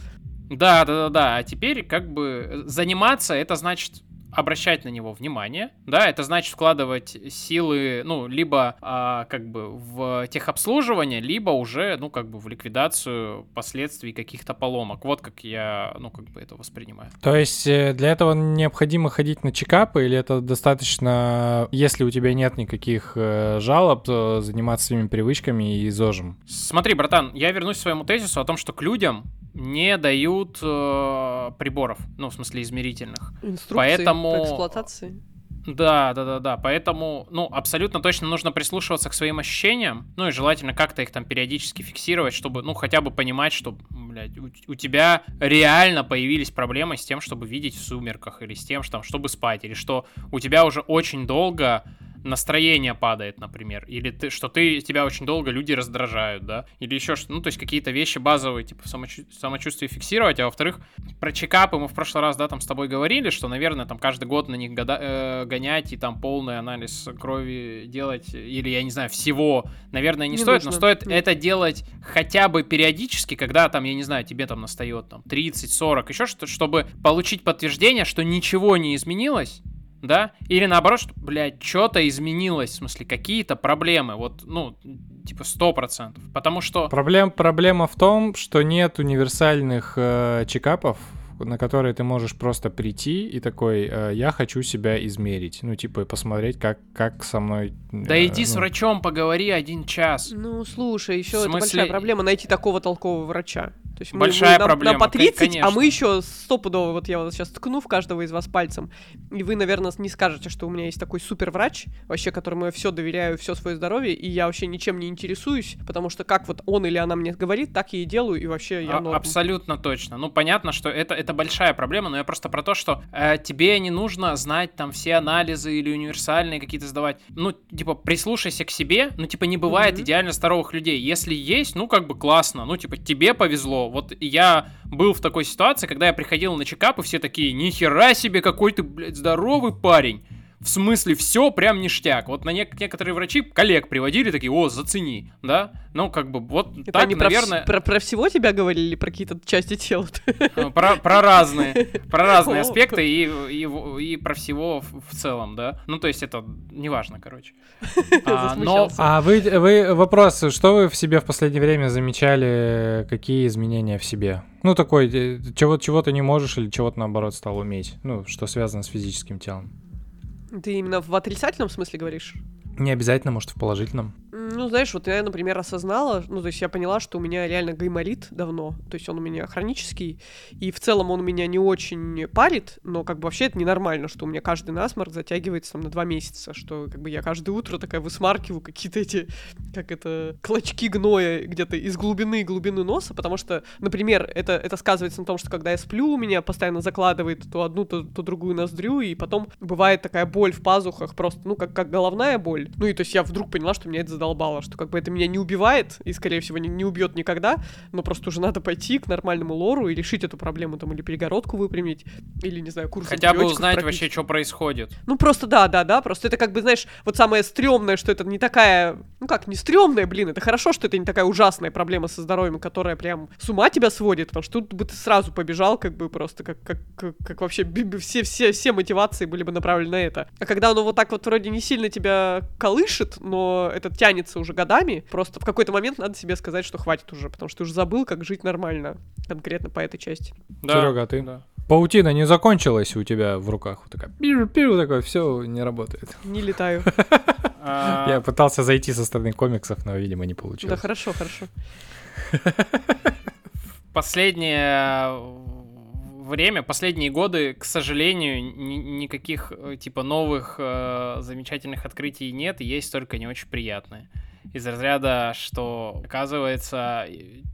Да, да, да, да. А теперь как бы заниматься, это значит обращать на него внимание, да, это значит вкладывать силы, ну, либо а, как бы в техобслуживание, либо уже, ну, как бы в ликвидацию последствий каких-то поломок. Вот как я, ну, как бы это воспринимаю. То есть э, для этого необходимо ходить на чекапы, или это достаточно, если у тебя нет никаких э, жалоб, то заниматься своими привычками и зожем? Смотри, братан, я вернусь к своему тезису о том, что к людям не дают э, приборов, ну, в смысле измерительных. Инструкции Поэтому- по эксплуатации. Да, да, да, да. Поэтому, ну, абсолютно точно нужно прислушиваться к своим ощущениям. Ну и желательно как-то их там периодически фиксировать, чтобы, ну, хотя бы понимать, что, блядь, у, у тебя реально появились проблемы с тем, чтобы видеть в сумерках, или с тем, что, там, чтобы спать, или что у тебя уже очень долго настроение падает, например, или ты, что ты, тебя очень долго люди раздражают, да, или еще что, ну, то есть какие-то вещи базовые, типа, в самочу- самочувствие фиксировать, а во-вторых, про чекапы мы в прошлый раз, да, там с тобой говорили, что, наверное, там каждый год на них года- э, гонять и там полный анализ крови делать, или, я не знаю, всего, наверное, не, Не стоит, но нужно. стоит Нет. это делать хотя бы периодически, когда там, я не знаю, тебе там настает там 30-40, еще что-то, чтобы получить подтверждение, что ничего не изменилось, да? Или наоборот, что, блядь, что-то изменилось, в смысле, какие-то проблемы, вот, ну, типа, сто процентов. Потому что... Проблем, проблема в том, что нет универсальных э, чекапов, на которые ты можешь просто прийти и такой, э, я хочу себя измерить. Ну, типа, и посмотреть, как, как со мной... Да э, иди с ну, врачом, поговори один час. Ну, слушай, еще В это большая смысле- проблема найти такого толкового врача. Есть мы- Большая мы, нам- проблема, Нам по кон- 30, а конечно. мы еще стопудово, вот я вот сейчас ткну в каждого из вас пальцем, и вы, наверное, не скажете, что у меня есть такой супер врач, вообще, которому я все доверяю, все свое здоровье, и я вообще ничем не интересуюсь, потому что как вот он или она мне говорит, так я и делаю, и вообще я А-. Абсолютно точно. Ну, понятно, что это, это большая проблема, но я просто про то, что э, тебе не нужно знать там все анализы или универсальные какие-то сдавать. Ну, типа, прислушайся к себе. Ну, типа, не бывает Мгм. идеально здоровых людей. Если есть, ну, как бы классно. Ну, типа, тебе повезло. Вот я был в такой ситуации, когда я приходил на чекап, и все такие, нихера себе, какой ты, блядь, здоровый парень. В смысле, все прям ништяк. Вот на нек- некоторые врачи коллег приводили такие, о, зацени, да? Ну, как бы, вот Это так, они про, наверное... про, про всего тебя говорили или про какие-то части тела? Э, Про, про разные, про разные аспекты и, и, и про всего в, в целом, да. Ну, то есть это неважно, короче. А, но. А вы, вы, вопрос, что вы в себе в последнее время замечали, какие изменения в себе? Ну, такой, э, чего, чего ты не можешь или чего-то, наоборот, стал уметь? Ну, что связано с физическим телом? Ты именно в отрицательном смысле говоришь? Не обязательно, может, в положительном. Ну, знаешь, вот я, например, осознала, ну, то есть я поняла, что у меня реально гайморит давно, то есть он у меня хронический, и в целом он меня не очень парит, но как бы вообще это ненормально, что у меня каждый насморк затягивается там на два месяца, что как бы я каждое утро такая высмаркиваю какие-то эти, как это, клочки гноя где-то из глубины глубины носа, потому что, например, это, это сказывается на том, что когда я сплю, у меня постоянно закладывает то одну, то, то другую ноздрю, и потом бывает такая боль в пазухах, просто, ну, как, как головная боль. Ну, и то есть я вдруг поняла, что меня это задолбало. что как бы это меня не убивает и, скорее всего, не, не убьет никогда, но просто уже надо пойти к нормальному лору и решить эту проблему, там, или перегородку выпрямить, или, не знаю, курс Хотя бы узнать пропить. вообще, что происходит. Ну, просто да, да, да, просто это как бы, знаешь, вот самое стрёмное, что это не такая, ну как, не стрёмная, блин, это хорошо, что это не такая ужасная проблема со здоровьем, которая прям с ума тебя сводит, потому что тут бы ты сразу побежал, как бы просто, как, как, как, как вообще все, все, все мотивации были бы направлены на это. А когда оно вот так вот вроде не сильно тебя колышет, но это тянется уже годами, просто в какой-то момент надо себе сказать, что хватит уже, потому что ты уже забыл, как жить нормально, конкретно по этой части. Да, Серега, а ты? да. Паутина не закончилась у тебя в руках? Вот такая, пиу-пиу, такое, все не работает. Не летаю. А, Я пытался зайти со стороны комиксов, но, видимо, не Да, получилось. хорошо, хорошо. последнее время, последние годы, к сожалению, ни- никаких э, типа новых э, замечательных открытий нет, есть только не очень приятные. Из разряда, что оказывается,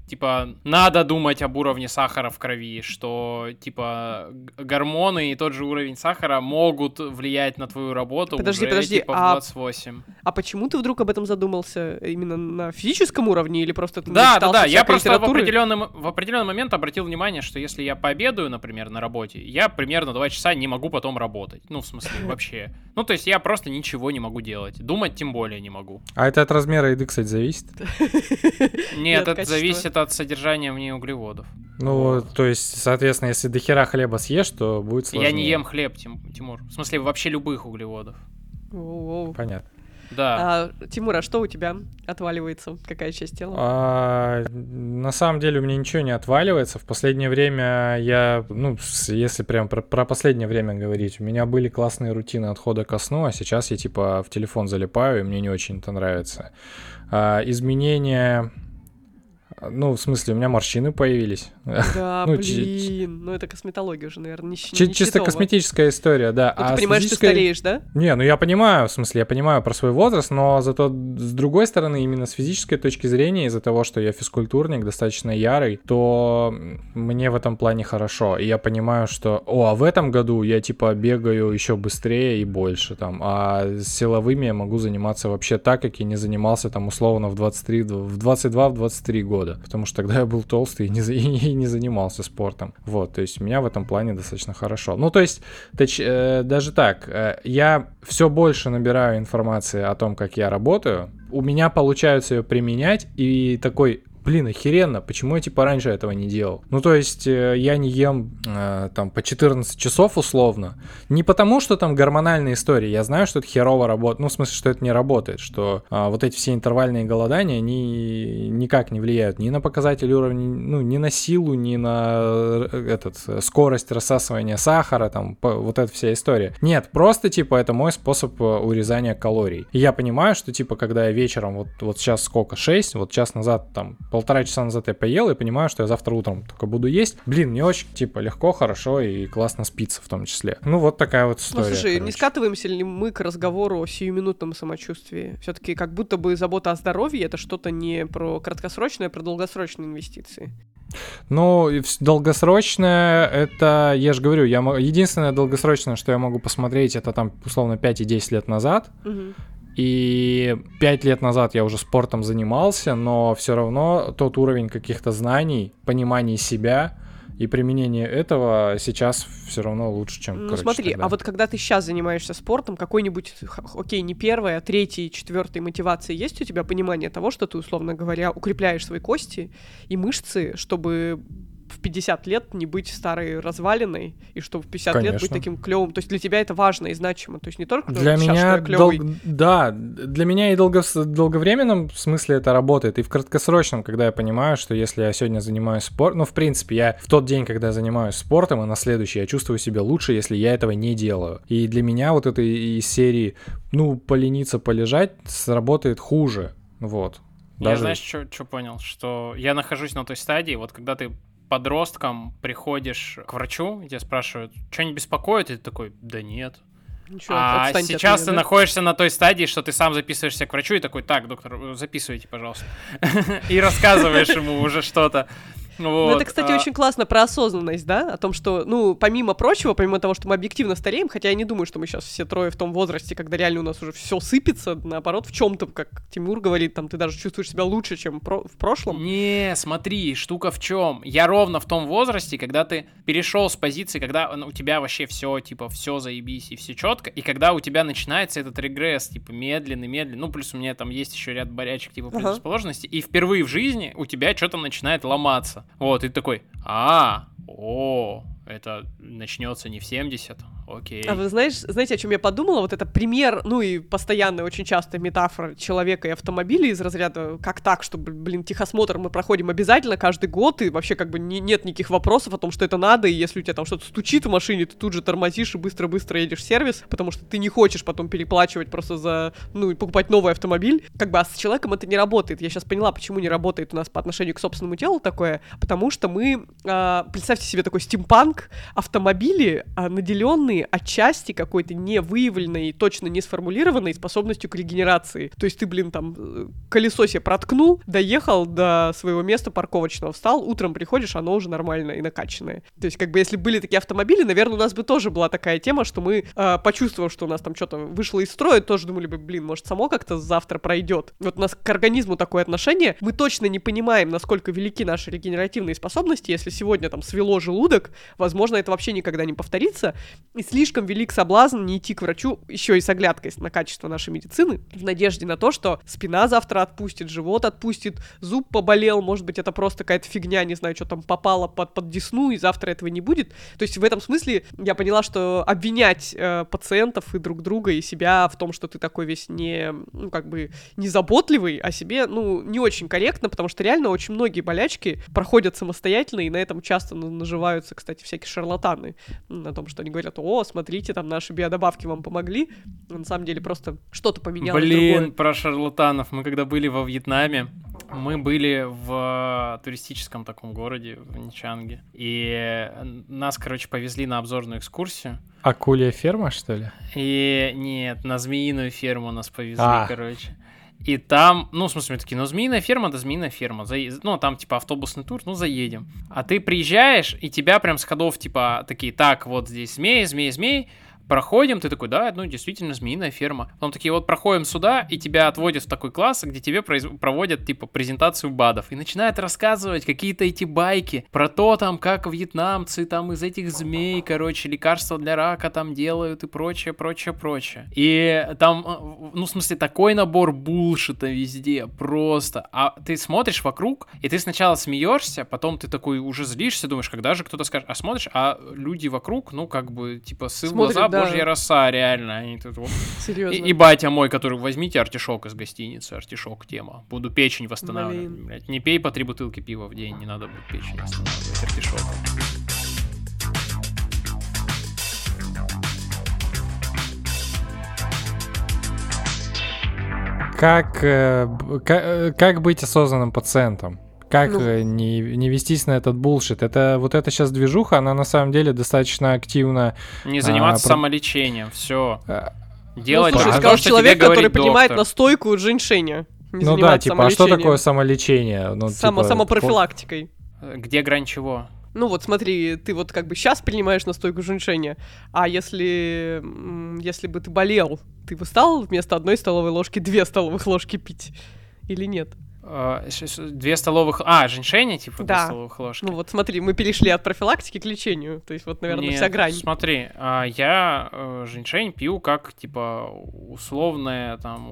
типа, надо думать об уровне сахара в крови, что, типа, гормоны и тот же уровень сахара могут влиять на твою работу Подожди, уже, подожди, типа, в а 28. А почему ты вдруг об этом задумался? Именно на физическом уровне или просто ты Да, да, да. Я просто в литературы? определенный, м- в определенный момент обратил внимание, что если я пообедаю, например, на работе, я примерно два часа не могу потом работать. Ну, в смысле, вообще. Ну, то есть я просто ничего не могу делать. Думать тем более не могу. А это от размера еды, кстати, зависит? Нет, это зависит от содержания в ней углеводов. Ну, то есть, соответственно, если до хера хлеба съешь, то будет сложнее. Я не ем хлеб, Тим- Тимур. В смысле, вообще любых углеводов. Понятно. Да. А, Тимур, а что у тебя отваливается? Какая часть тела? А, на самом деле у меня ничего не отваливается. В последнее время я, ну, если прям про, про последнее время говорить, у меня были классные рутины отхода ко сну, а сейчас я типа в телефон залипаю, и мне не очень это нравится. А, изменения, ну, в смысле, у меня морщины появились. Да, ну, блин. Ну, это косметология уже, наверное, не Чи- не чисто косметическая история, да. Ну, А ты понимаешь, что физической- стареешь, да? Не, ну я понимаю, в смысле, я понимаю про свой возраст, но зато с другой стороны, именно с физической точки зрения, из-за того, что я физкультурник, достаточно ярый, то мне в этом плане хорошо. И я понимаю, что, о, а в этом году я типа бегаю еще быстрее и больше там, а с силовыми я могу заниматься вообще так, как я не занимался там условно в 23, в 22, в 23 года, потому что тогда я был толстый и не, и не занимался спортом. Вот, то есть меня в этом плане достаточно хорошо. Ну, то есть Точ- э, даже так, э, я все больше набираю информации о том, как я работаю. У меня получается ее применять, и такой, блин, охеренно, почему я типа раньше этого не делал? Ну, то есть э, я не ем э, там по 14 часов условно. Не потому, что там гормональная история. Я знаю, что это херово работает. Ну, в смысле, что это не работает, что а, вот эти все интервальные голодания, они никак не влияют ни на показатель уровня, ну, ни на силу, ни на э, этот, э, скорость рассасывания сахара, там, по- вот эта вся история. Нет, просто, типа, это мой способ э, урезания калорий. И я понимаю, что, типа, когда я вечером, вот, вот сейчас сколько, 6, вот час назад, там, полтора часа назад я поел, и понимаю, что я завтра утром только буду есть. Блин, мне очень, типа, легко, хорошо и классно спится в том числе. Ну, вот такая вот Ну, история. слушай, не короче. скатываемся ли мы к разговору о сиюминутном самочувствии? Все-таки как будто бы забота о здоровье это что-то не про краткосрочное, а про долгосрочные инвестиции. Ну, долгосрочное, это, я же говорю, я единственное долгосрочное, что я могу посмотреть, это там, условно, 5 и 10 лет назад. Мгм. И 5 лет назад я уже спортом занимался, но все равно тот уровень каких-то знаний, понимания себя и применения этого сейчас все равно лучше, чем, Ну короче, смотри, тогда. а вот когда ты сейчас занимаешься спортом, какой-нибудь, окей, не первой, а третьей, четвертой мотивации есть у тебя понимание того, что ты, условно говоря, укрепляешь свои кости и мышцы, чтобы в 50 лет не быть старой развалиной, и чтобы в 50 лет быть Конечно. таким клевым. То есть для тебя это важно и значимо. То есть не только Для «Щас, что меня, я клёвый». дол- да, для меня и долго, в долговременном смысле это работает, и в краткосрочном, когда я понимаю, что если я сегодня занимаюсь спортом, ну, в принципе, я в тот день, когда я занимаюсь спортом, и на следующий я чувствую себя лучше, если я этого не делаю. И для меня вот это из серии, ну, полениться, полежать, сработает хуже, вот. Я, знаешь, что понял? Что я нахожусь на той стадии, вот когда ты подростком приходишь к врачу, тебя спрашивают, что не беспокоит, и ты такой, да нет. Ничего, а сейчас меня, ты да? находишься на той стадии, что ты сам записываешься к врачу и такой, так, доктор, записывайте, пожалуйста. И рассказываешь ему уже что-то. Ну, это, кстати, а, очень классно про осознанность, да? О том, что, ну, помимо прочего, помимо того, что мы объективно стареем, хотя я не думаю, что мы сейчас все трое в том возрасте, когда реально у нас уже все сыпется, наоборот, в чем-то, как Тимур говорит, там ты даже чувствуешь себя лучше, чем про- в прошлом. Не, смотри, штука в чем. Я ровно в том возрасте, когда ты перешел с позиции, когда ну, у тебя вообще все, типа, все заебись и все четко, и когда у тебя начинается этот регресс, типа, медленный, медленный, ну, плюс у меня там есть еще ряд болячек, типа, Ага. предрасположенности, и впервые в жизни у тебя что-то начинает ломаться. Вот, и ты такой, а, о, это начнется не в 70, окей. А вы знаешь, знаете, о чем я подумала? Вот это пример, ну и постоянная очень часто метафора человека и автомобиля из разряда как так, чтобы, блин, техосмотр мы проходим обязательно каждый год, и вообще как бы не- нет никаких вопросов о том, что это надо, и если у тебя там что-то стучит в машине, ты тут же тормозишь и быстро-быстро едешь в сервис, потому что ты не хочешь потом переплачивать просто за, ну, и покупать новый автомобиль. Как бы, а с человеком это не работает. Я сейчас поняла, почему не работает у нас по отношению к собственному телу такое, потому что мы, а, представьте себе такой стимпанк, автомобили, а, наделенные отчасти какой-то невыявленной, точно не сформулированной способностью к регенерации. То есть ты, блин, там э, колесо себе проткнул, доехал до своего места парковочного, встал, утром приходишь, оно уже нормальное и накачанное. То есть, как бы, если были такие автомобили, наверное, у нас бы тоже была такая тема, что мы, э, почувствовав, что у нас там что-то вышло из строя, тоже думали бы, блин, может, само как-то завтра пройдет. Вот у нас к организму такое отношение. Мы точно не понимаем, насколько велики наши регенеративные способности. Если сегодня там свело желудок, возможно, это вообще никогда не повторится. И слишком велик соблазн не идти к врачу еще и с оглядкой на качество нашей медицины, в надежде на то, что спина завтра отпустит, живот отпустит, зуб поболел, может быть, это просто какая-то фигня, не знаю, что там попало под, под десну, и завтра этого не будет. То есть в этом смысле я поняла, что обвинять э, пациентов и друг друга, и себя в том, что ты такой весь не, ну, как бы, незаботливый о себе, ну, не очень корректно, потому что реально очень многие болячки проходят самостоятельно, и на этом часто на- наживаются, кстати, всякие шарлатаны, на том, что они говорят, о, смотрите, там наши биодобавки вам помогли, на самом деле просто что-то поменялось Блин, другое. про шарлатанов. Мы когда были во Вьетнаме, мы были в туристическом таком городе, в Ничанге. И нас, короче, повезли на обзорную экскурсию. Акулья ферма, что ли? И нет, на змеиную ферму нас повезли, А. короче. И там, ну, в смысле, мы такие, ну, змеиная ферма, да змеиная ферма. Заe- Ну, там, типа, автобусный тур, ну, заедем. А ты приезжаешь, и тебя прям с ходов, типа, такие, так, вот здесь змеи, змеи, змеи. Проходим, ты такой, да, ну, действительно, змеиная ферма. Потом такие, вот проходим сюда, и тебя отводят в такой класс, где тебе произ- проводят, типа, презентацию БАДов. И начинают рассказывать какие-то эти байки про то, там, как вьетнамцы там из этих змей, короче, лекарства для рака там делают и прочее, прочее, прочее. И там, э, ну, в смысле, такой набор булшита везде, просто. А ты смотришь вокруг, и ты сначала смеешься, потом ты такой уже злишься, думаешь, когда же кто-то скажет, а смотришь, а люди вокруг, ну, как бы, типа, сы в Смотрят, глаза, да. божья роса, реально. Они тут Серьезно. и, и батя мой, который возьмите артишок из гостиницы, артишок тема. Буду печень восстанавливать. Блин. блядь. Не пей по три бутылки пива в день, не надо будет печень восстанавливать артишок. Как, э, б- ка- э, как быть осознанным пациентом? Как Ну. не, не вестись на этот булшит? Это вот эта сейчас движуха, она на самом деле достаточно активна. Не заниматься про- самолечением, все. Э, Делать ну, слушай, то, сказал что человек, тебе который принимает настойку женьшеня. Не ну да, типа, а что такое самолечение? Ну, Само, типа, самопрофилактикой. Э, Где грань чего? Ну вот смотри, ты вот как бы сейчас принимаешь настойку женьшеня, а если, если бы ты болел, ты бы стал вместо одной столовой ложки две столовых ложки пить? Или нет? Э, Две столовых... А, женьшеня, типа, две Да. столовых ложки? Ну вот смотри, мы перешли от профилактики к лечению. То есть вот, наверное, Нет, вся грань. Смотри, а, я э, женьшень пью как, типа, условное, там,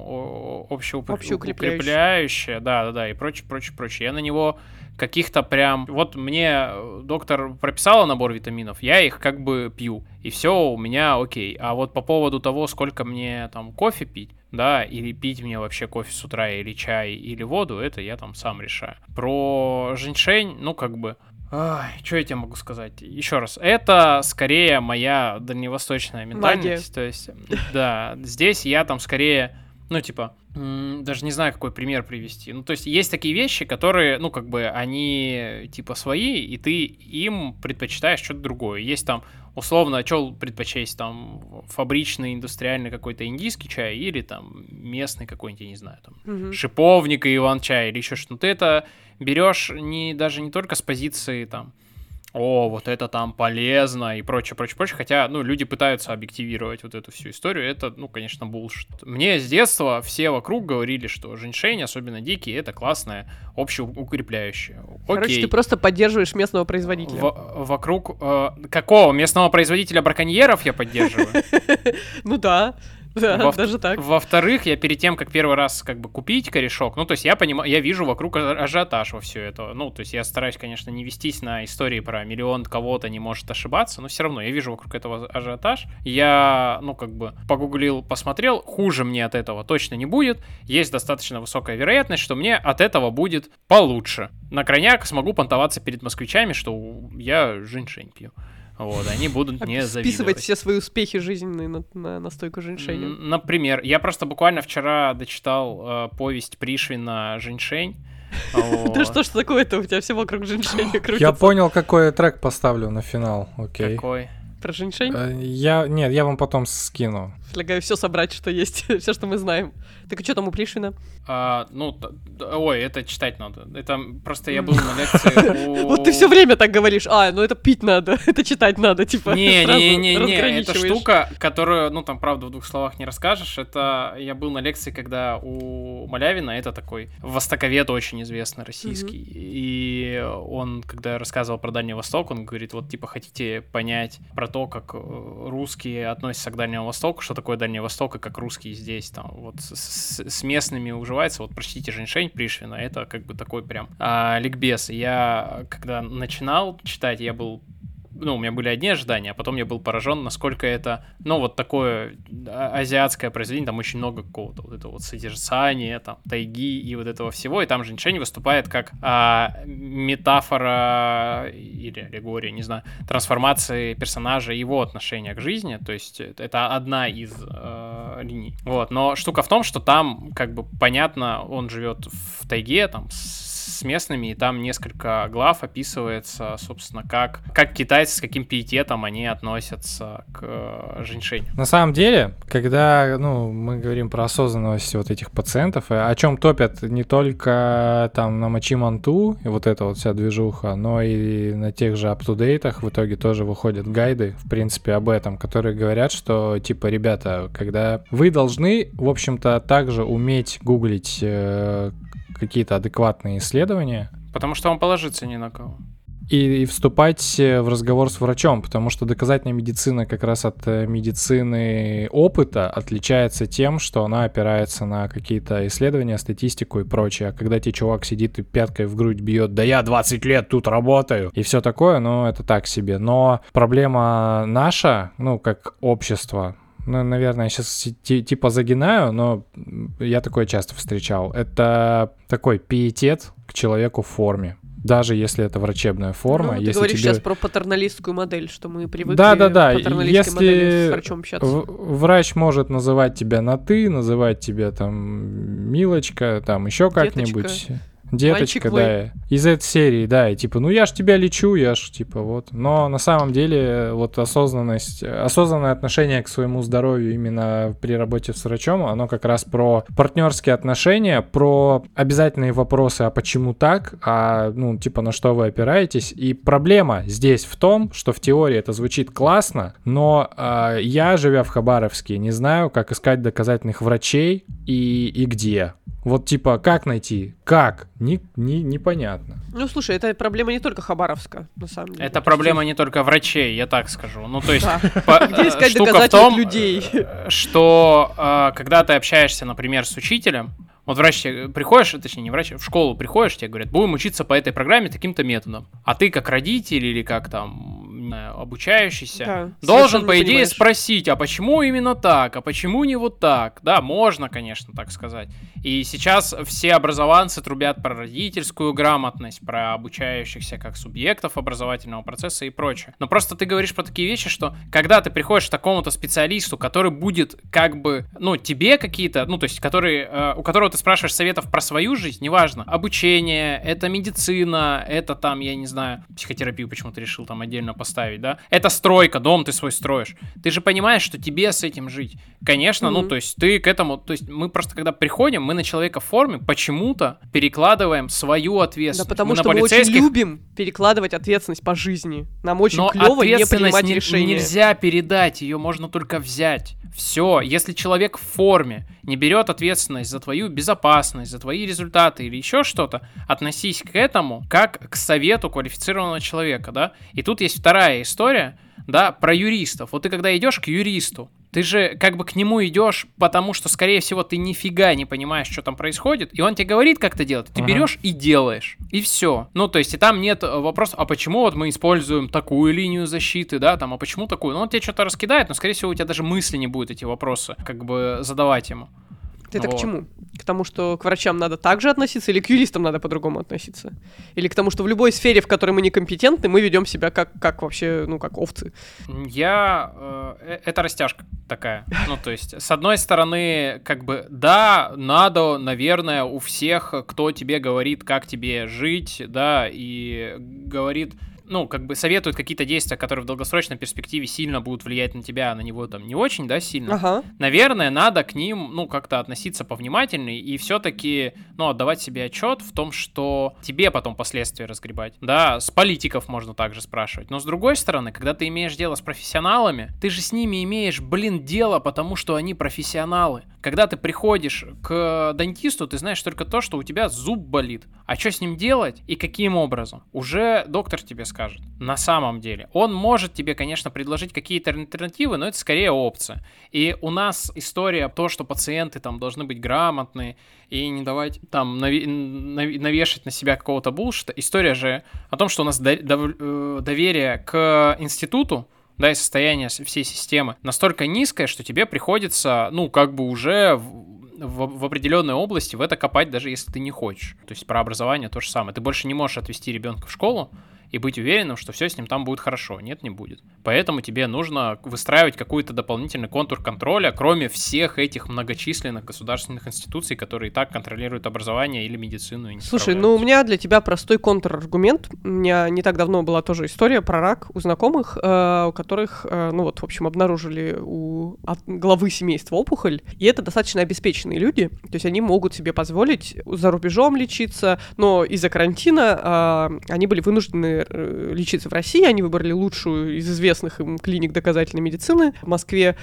общеукрепляющее, Общеукрепляющее. да, да, да, и прочее, прочее, прочее. Я на него каких-то прям... Вот мне э, доктор прописала набор витаминов, я их как бы пью, и все у меня окей. А вот по поводу того, сколько мне там кофе пить, да, или пить мне вообще кофе с утра, или чай, или воду, это я там сам решаю. Про женьшень, ну, как бы... что я тебе могу сказать? Еще раз, это скорее моя дальневосточная ментальность. То есть, да, здесь я там скорее Ну, типа, даже не знаю, какой пример привести. Ну, то есть есть такие вещи, которые, ну, как бы, они, типа, свои, и ты им предпочитаешь что-то другое. Есть там, условно, что предпочесть, там, фабричный, индустриальный какой-то индийский чай или, там, местный какой-нибудь, я не знаю, там, Мгм. шиповник и иван-чай или еще что-то. Ты это берешь не, даже не только с позиции, там, о, вот это там полезно и прочее, прочее, прочее. Хотя, ну, люди пытаются объективировать вот эту всю историю. Это, ну, конечно, булшит. Мне с детства все вокруг говорили, что женьшень, особенно дикий, это классное общеукрепляющее. Короче, Окей. ты просто поддерживаешь местного производителя. В- вокруг э, какого местного производителя браконьеров я поддерживаю? Ну да, да, Во- даже так. Во-вторых, я перед тем, как первый раз как бы купить корешок, ну, то есть я понимаю, я вижу вокруг а- ажиотаж во все это. Ну, то есть я стараюсь, конечно, не вестись на истории про миллион кого-то не может ошибаться, но все равно я вижу вокруг этого ажиотаж. Я, ну, как бы погуглил, посмотрел, хуже мне от этого точно не будет. Есть достаточно высокая вероятность, что мне от этого будет получше. На крайняк смогу понтоваться перед москвичами, что я женьшень пью. Вот, они будут мне Списывать завидовать. все свои успехи жизненные на, на настойку женьшеня. М, Например, я просто буквально вчера дочитал э, повесть Пришвина «Женьшень». Да что ж такое-то у тебя все вокруг женьшеня Я крутится? понял, какой трек поставлю на финал. Окей. Какой? Про женьшень? Э, Я, нет, я вам потом скину. Предлагаю все собрать, что есть, все, что мы знаем. Так и что там у Пришвина? А, ну, ой, это читать надо. Это просто я был на лекции. Вот ты все время так говоришь, а, ну это пить надо, это читать надо, типа, Не, сразу не, не, не, это штука, которую, ну там, правда, в двух словах не расскажешь. Это я был на лекции, когда у Малявина, это такой востоковед очень известный российский. И он, когда рассказывал про Дальний Восток, он говорит, вот типа хотите понять про то, как э, русские относятся к Дальнему Востоку, что такое Дальний Восток и как русские здесь там вот с, с- местными уживаются. Вот прочтите Женьшень Пришвина, это как бы такой прям а, ликбез. Я когда начинал читать, я был ну, у меня были одни ожидания, а потом я был поражен, насколько это, ну, вот такое а- азиатское произведение, там очень много какого-то вот этого вот содержания, там, тайги и вот этого всего, и там женьшень выступает как а, метафора или аллегория, не знаю, трансформации персонажа и его отношения к жизни, то есть это одна из э, линий. Вот, но штука в том, что там, как бы, понятно, он живет в тайге, там, с с местными, и там несколько глав описывается, собственно, как, как китайцы, с каким пиететом они относятся к э, женьшеню. На самом деле, когда ну, мы говорим про осознанность вот этих пациентов, э, о чем топят не только там на Мачиманту и вот эта вот вся движуха, но и на тех же аптудейтах в итоге тоже выходят гайды, в принципе, об этом, которые говорят, что, типа, ребята, когда вы должны, в общем-то, также уметь гуглить э, какие-то адекватные исследования, Потому что он положится ни на кого. и, и вступать э, в разговор с врачом, потому что доказательная медицина как раз от э, медицины опыта отличается тем, что она опирается на какие-то исследования, статистику и прочее. А когда тебе чувак сидит и пяткой в грудь бьет, да я 20 лет тут работаю, и все такое, ну это так себе. Но проблема наша, ну как общество, ну, наверное, я сейчас типа загинаю, но я такое часто встречал. Это такой пиетет к человеку в форме. Даже если это врачебная форма, Ну, ты если говоришь тебе... сейчас про патерналистскую модель, что мы привыкли Да-да-да, к патерналистской если с врачом общаться. Врач может называть тебя на ты, называть тебя там милочка, там еще как-нибудь. Деточка, Мальчик да. Из этой серии, да, и типа, ну я ж тебя лечу, я ж типа вот. Но на самом деле вот осознанность, осознанное отношение к своему здоровью именно при работе с врачом, оно как раз про партнерские отношения, про обязательные вопросы, а почему так, а ну типа на что вы опираетесь. И проблема здесь в том, что в теории это звучит классно, но а, я, живя в Хабаровске, не знаю, как искать доказательных врачей и, и где. Вот типа, как найти? Как? Не, не, непонятно. Ну, слушай, это проблема не только Хабаровска, на самом деле. Это проблема не только врачей, я так скажу. Ну, то есть, Где э, искать в доказательных том, людей? э, что э, когда ты общаешься, например, с учителем, вот врач тебе приходишь, точнее, не врач, в школу приходишь, тебе говорят, будем учиться по этой программе таким-то методом. А ты как родитель или как там, обучающийся, Да, должен, по идее, понимаешь. спросить, а почему именно так, а почему не вот так? Да, можно, конечно, так сказать. И сейчас все образованцы трубят про родительскую грамотность, про обучающихся как субъектов образовательного процесса и прочее. Но просто ты говоришь про такие вещи, что когда ты приходишь к такому-то специалисту, который будет как бы, ну, тебе какие-то, ну, то есть, который, э, у которого ты спрашиваешь советов про свою жизнь, неважно, обучение, это медицина, это там, я не знаю, психотерапию почему-то решил там отдельно поставить, да, это стройка, дом ты свой строишь. Ты же понимаешь, что тебе с этим жить. Конечно, ну, Мгм. то есть ты к этому, то есть мы просто когда приходим, мы на человека в форме почему-то перекладываем свою Да ответственность. потому мы что на мы очень полицейских любим перекладывать ответственность по жизни. Нам очень но клево не принимать не- решения. нельзя передать, ее можно только взять. Все, если человек в форме не берет ответственность за твою безопасность, за твои результаты или еще что-то, относись к этому как к совету квалифицированного человека, да. И тут есть вторая история, да, про юристов. Вот ты когда идешь к юристу, ты же как бы к нему идешь, потому что, скорее всего, ты нифига не понимаешь, что там происходит, и он тебе говорит, как это делать. Ты берешь и делаешь. И все. Ну, то есть, и там нет э, вопроса, а почему вот мы используем такую линию защиты, да, там, а почему такую? Ну, он тебе что-то раскидает, но, скорее всего, у тебя даже мысли не будет эти вопросы, как бы задавать ему. Это Вот. к чему? К тому, что к врачам надо так же относиться, или к юристам надо по-другому относиться? Или к тому, что в любой сфере, в которой мы некомпетентны, мы ведем себя как, как вообще, ну, как овцы? Я... э, э, это растяжка такая. Ну, то есть, с одной стороны, как бы, да, надо, наверное, у всех, кто тебе говорит, как тебе жить, да, и говорит, ну, как бы советует какие-то действия, которые в долгосрочной перспективе сильно будут влиять на тебя, а на него там не очень, да, сильно. Ага. наверное, надо к ним, ну, как-то относиться повнимательней и все-таки, ну, отдавать себе отчет в том, что тебе потом последствия разгребать. Да, с политиков можно также спрашивать. Но с другой стороны, когда ты имеешь дело с профессионалами, ты же с ними имеешь, блин, дело, потому что они профессионалы. Когда ты приходишь к дантисту, ты знаешь только то, что у тебя зуб болит. А что с ним делать и каким образом? Уже доктор тебе скажет. На самом деле. Он может тебе, конечно, предложить какие-то альтернативы, но это скорее опция. И у нас история то, что пациенты там должны быть грамотные и не давать там наве- нав- навешать на себя какого-то булшита. История же о том, что у нас до- дов- э, доверие к институту, да, и состояние всей системы настолько низкое, что тебе приходится, ну, как бы уже в, в- в определенной области в это копать, даже если ты не хочешь. То есть про образование то же самое. Ты больше не можешь отвести ребенка в школу и быть уверенным, что все с ним там будет хорошо. Нет, не будет. Поэтому тебе нужно выстраивать какой-то дополнительный контур контроля, кроме всех этих многочисленных государственных институций, которые и так контролируют образование или медицину. и не Слушай, ну у меня для тебя простой контраргумент. У меня не так давно была тоже история про рак у знакомых, э, у которых, э, ну вот, в общем, обнаружили у от- главы семейства опухоль. И это достаточно обеспеченные люди. То есть они могут себе позволить за рубежом лечиться, но из-за карантина э, они были вынуждены э, лечиться в России. Они выбрали лучшую из известных им клиник доказательной медицины в Москве.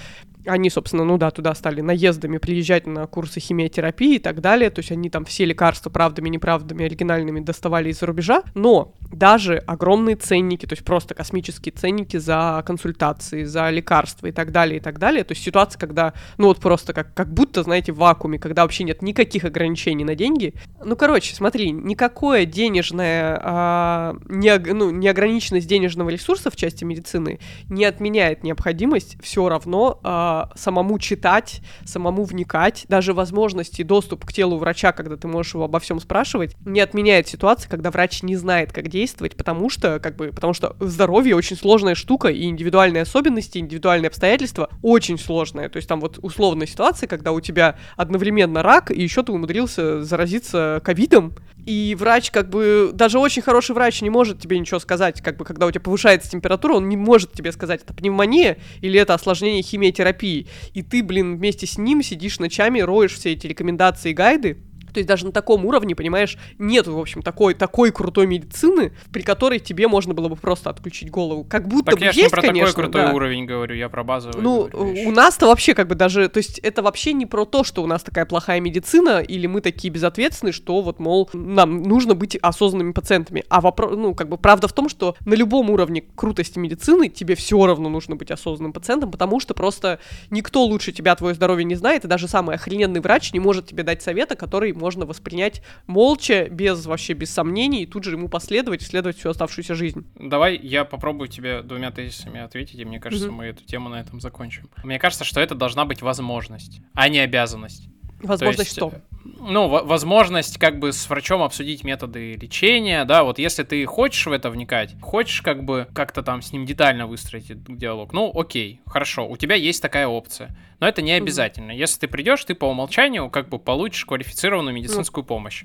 Они, собственно, ну да, туда стали наездами приезжать на курсы химиотерапии и так далее. То есть они там все лекарства правдами, неправдами, оригинальными доставали из-за рубежа. Но даже огромные ценники, то есть просто космические ценники за консультации, за лекарства и так далее, и так далее. То есть ситуация, когда, ну вот просто как, как будто, знаете, в вакууме, когда вообще нет никаких ограничений на деньги. Ну, короче, смотри, никакое денежное, а, неог- ну, неограниченность денежного ресурса в части медицины не отменяет необходимость все равно а, самому читать, самому вникать, даже возможности доступ к телу врача, когда ты можешь его обо всем спрашивать, не отменяет ситуации, когда врач не знает, как действовать, потому что, как бы, потому что здоровье очень сложная штука, и индивидуальные особенности, индивидуальные обстоятельства очень сложные. То есть там вот условная ситуация, когда у тебя одновременно рак, и еще ты умудрился заразиться ковидом, и врач, как бы, даже очень хороший врач не может тебе ничего сказать, как бы, когда у тебя повышается температура, он не может тебе сказать, это пневмония или это осложнение химиотерапии. И ты, блин, вместе с ним сидишь ночами, роешь все эти рекомендации и гайды, то есть даже на таком уровне, понимаешь, нет, в общем, такой, такой крутой медицины, при которой тебе можно было бы просто отключить голову. Как будто Так бы я ж не есть, про конечно, такой крутой да. уровень говорю, я про базовый. Ну, говорю у нас-то вообще как бы даже, то есть это вообще не про то, что у нас такая плохая медицина, или мы такие безответственные, что вот, мол, нам нужно быть осознанными пациентами. А вопрос, ну, как бы правда в том, что на любом уровне крутости медицины тебе все равно нужно быть осознанным пациентом, потому что просто никто лучше тебя твое здоровье не знает, и даже самый охрененный врач не может тебе дать совета, который можно воспринять молча, без вообще без сомнений, и тут же ему последовать, исследовать всю оставшуюся жизнь. Давай я попробую тебе двумя тезисами ответить, и мне кажется, Мгм. мы эту тему на этом закончим. Мне кажется, что это должна быть возможность, а не обязанность. Возможно, То есть, что? Ну, во- возможность как бы с врачом обсудить методы лечения, да, вот если ты хочешь в это вникать, хочешь как бы как-то там с ним детально выстроить диалог, ну, окей, хорошо, у тебя есть такая опция, но это не обязательно. Если ты придешь, ты по умолчанию как бы получишь квалифицированную Ну. медицинскую помощь,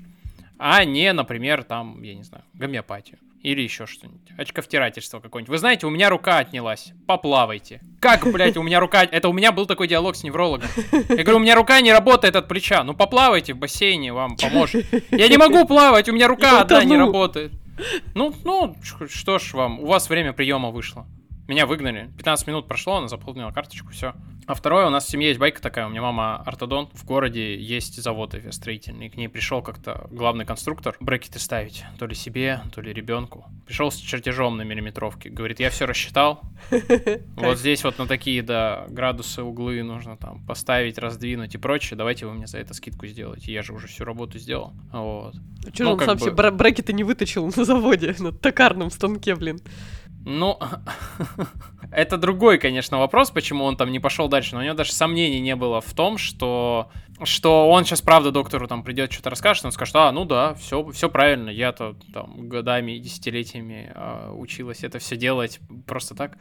а не, например, там, я не знаю, гомеопатию. Или еще что-нибудь. Очковтирательство какое-нибудь. Вы знаете, у меня рука отнялась. Поплавайте. Как, блядь, у меня рука... Это у меня был такой диалог с неврологом. Я говорю, у меня рука не работает от плеча. Ну поплавайте в бассейне, вам поможет. Я не могу плавать, у меня рука одна не работает. Ну, ну, что ж вам, у вас время приема вышло. Меня выгнали. 15 минут прошло, она заполнила карточку, все. А второе, у нас в семье есть байка такая, у меня мама ортодонт, в городе есть завод авиастроительный, к ней пришел как-то главный конструктор брекеты ставить, то ли себе, то ли ребенку. Пришел с чертежом на миллиметровке, говорит, я все рассчитал, вот здесь вот на такие, да, градусы, углы нужно там поставить, раздвинуть и прочее, давайте вы мне за это скидку сделаете, я же уже всю работу сделал, вот. Че ну, он сам бы- себе брекеты не вытащил на заводе, на токарном станке, блин. Ну, это другой, конечно, вопрос, почему он там не пошел дальше, но у него даже сомнений не было в том, что, что он сейчас, правда, доктору там придет, что-то расскажет, он скажет, а, ну да, все, все правильно, я-то там годами, десятилетиями а, училась это все делать просто так.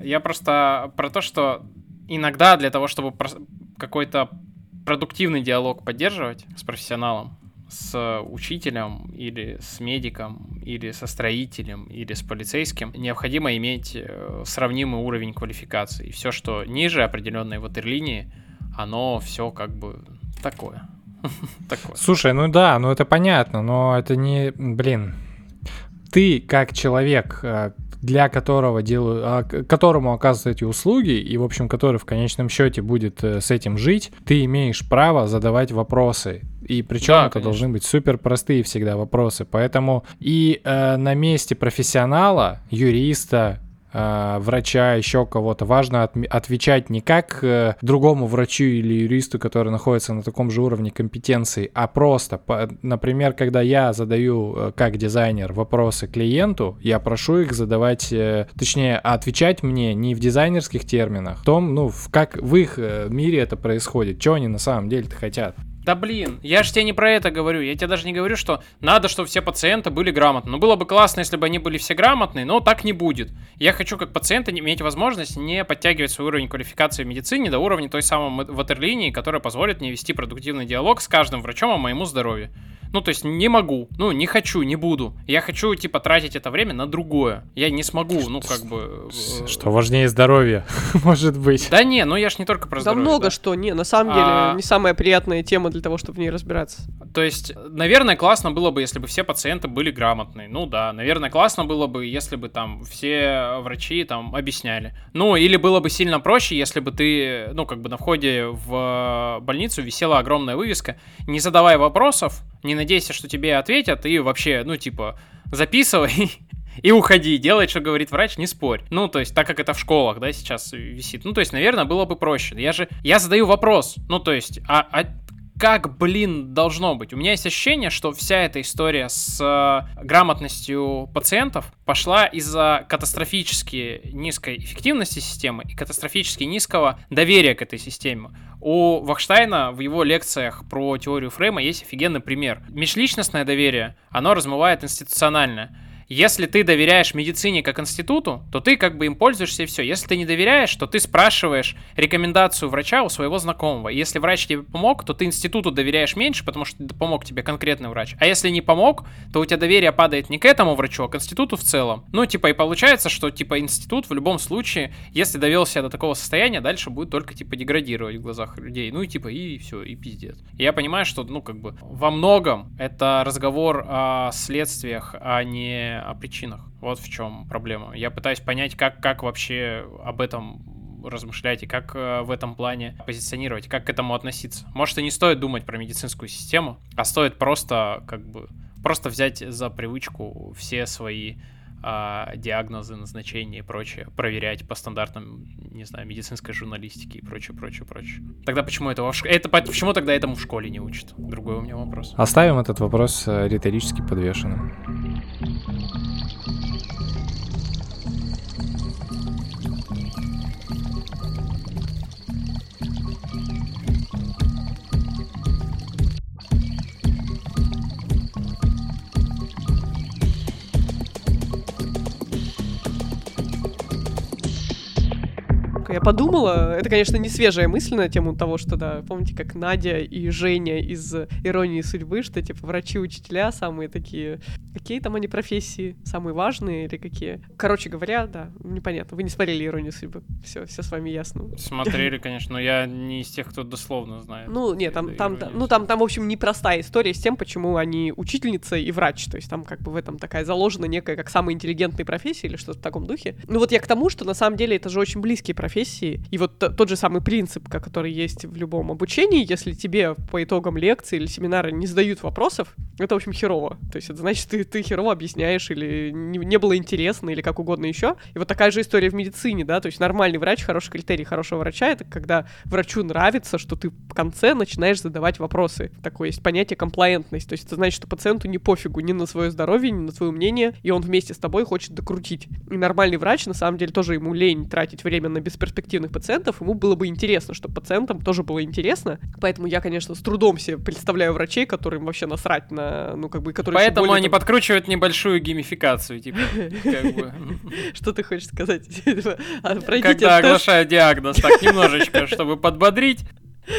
Я просто про то, что иногда для того, чтобы какой-то продуктивный диалог поддерживать с профессионалом, с учителем или с медиком или со строителем или с полицейским необходимо иметь э, сравнимый уровень квалификации. Все, что ниже определенной ватерлинии, оно все как бы такое. Такое. Слушай, ну да, ну это понятно, но это не, блин, ты как человек, э, для которого делаю, а, которому оказывают эти услуги и, в общем, который в конечном счете будет э, с этим жить, ты имеешь право задавать вопросы. И причем Да, это конечно. должны быть супер простые всегда вопросы. Поэтому и э, на месте профессионала, юриста, э, врача, еще кого-то, важно отме- отвечать не как э, другому врачу или юристу, который находится на таком же уровне компетенции, а просто, по- например, когда я задаю э, как дизайнер вопросы клиенту, я прошу их задавать, э, точнее, отвечать мне не в дизайнерских терминах, в том, ну, в как в их э, мире это происходит, что они на самом деле-то хотят. Да блин, я же тебе не про это говорю. Я тебе даже не говорю, что надо, чтобы все пациенты были грамотны. Ну, было бы классно, если бы они были все грамотные, но так не будет. Я хочу, как пациент, иметь возможность не подтягивать свой уровень квалификации в медицине до уровня той самой ватерлинии, которая позволит мне вести продуктивный диалог с каждым врачом о моему здоровье. Ну, то есть не могу, ну, не хочу, не буду. Я хочу, типа, тратить это время на другое. Я не смогу, ну, как бы... э, Что важнее здоровья, может быть. Да не, ну я ж не только про Да здоровье. много да. что, не, на самом деле, А. не самая приятная тема для того, чтобы в ней разбираться. То есть, наверное, классно было бы, если бы все пациенты были грамотные. Ну да, наверное, классно было бы, если бы там все врачи там объясняли. Ну, или было бы сильно проще, если бы ты, ну, как бы на входе в больницу висела огромная вывеска, не задавай вопросов, не надейся, что тебе ответят, и вообще, ну, типа, записывай и уходи, делай, что говорит врач, не спорь. Ну, то есть, так как это в школах, да, сейчас висит. Ну, то есть, наверное, было бы проще. Я же, я задаю вопрос, ну, то есть, а, а как, блин, должно быть? У меня есть ощущение, что вся эта история с э, грамотностью пациентов пошла из-за катастрофически низкой эффективности системы и катастрофически низкого доверия к этой системе. У Вахштайна в его лекциях про теорию Фрейма есть офигенный пример. Межличностное доверие, оно размывает институциональное. Если ты доверяешь медицине как институту, то ты как бы им пользуешься и все. Если ты не доверяешь, то ты спрашиваешь рекомендацию врача у своего знакомого. Если врач тебе помог, то ты институту доверяешь меньше, потому что помог тебе конкретный врач. А если не помог, то у тебя доверие падает не к этому врачу, а к институту в целом. Ну, типа, и получается, что, типа, институт в любом случае, если довел себя до такого состояния, дальше будет только, типа, деградировать в глазах людей. Ну, и, типа, и все, и пиздец. Я понимаю, что, ну, как бы, во многом это разговор о следствиях, а не о причинах. Вот в чем проблема. Я пытаюсь понять, как, как вообще об этом размышлять и как э, в этом плане позиционировать, как к этому относиться. Может, и не стоит думать про медицинскую систему, а стоит просто, как бы, просто взять за привычку все свои а, диагнозы, назначения и прочее проверять по стандартам, не знаю, медицинской журналистики и прочее, прочее, прочее. Тогда почему этого в ш... это почему тогда этому в школе не учат? Другой у меня вопрос. Оставим этот вопрос э, риторически подвешенным. Я подумала, это, конечно, не свежая мысль на тему того, что, да, помните, как Надя и Женя из «Иронии судьбы», что, типа, врачи-учителя самые такие... Какие там они профессии? Самые важные или какие? Короче говоря, да, непонятно. Вы не смотрели «Иронию судьбы». Все, все с вами ясно. Смотрели, конечно, но я не из тех, кто дословно знает. Ну, нет, там, там, там, ну, там, там, в общем, непростая история с тем, почему они учительница и врач. То есть там как бы в этом такая заложена некая как самая интеллигентная профессия или что-то в таком духе. Ну вот я к тому, что на самом деле это же очень близкие профессии. И вот тот же самый принцип, который есть в любом обучении, если тебе по итогам лекции или семинара не задают вопросов, это, в общем, херово. То есть это значит, ты, ты херово объясняешь или не, не было интересно или как угодно еще. И вот такая же история в медицине, да, то есть нормальный врач, хороший критерий хорошего врача, это когда врачу нравится, что ты в конце начинаешь задавать вопросы. Такое есть понятие комплаентность, то есть это значит, что пациенту не пофигу ни на свое здоровье, ни на свое мнение, и он вместе с тобой хочет докрутить. И нормальный врач, на самом деле, тоже ему лень тратить время на бесперспективных пациентов, ему было бы интересно, чтобы пациентам тоже было интересно. Поэтому я, конечно, с трудом себе представляю врачей, которым вообще насрать на, ну, как бы, которые... Поэтому более они там- подкручивают небольшую геймификацию, типа. Что ты хочешь сказать? А, Когда тест. оглашают диагноз, так немножечко, чтобы подбодрить,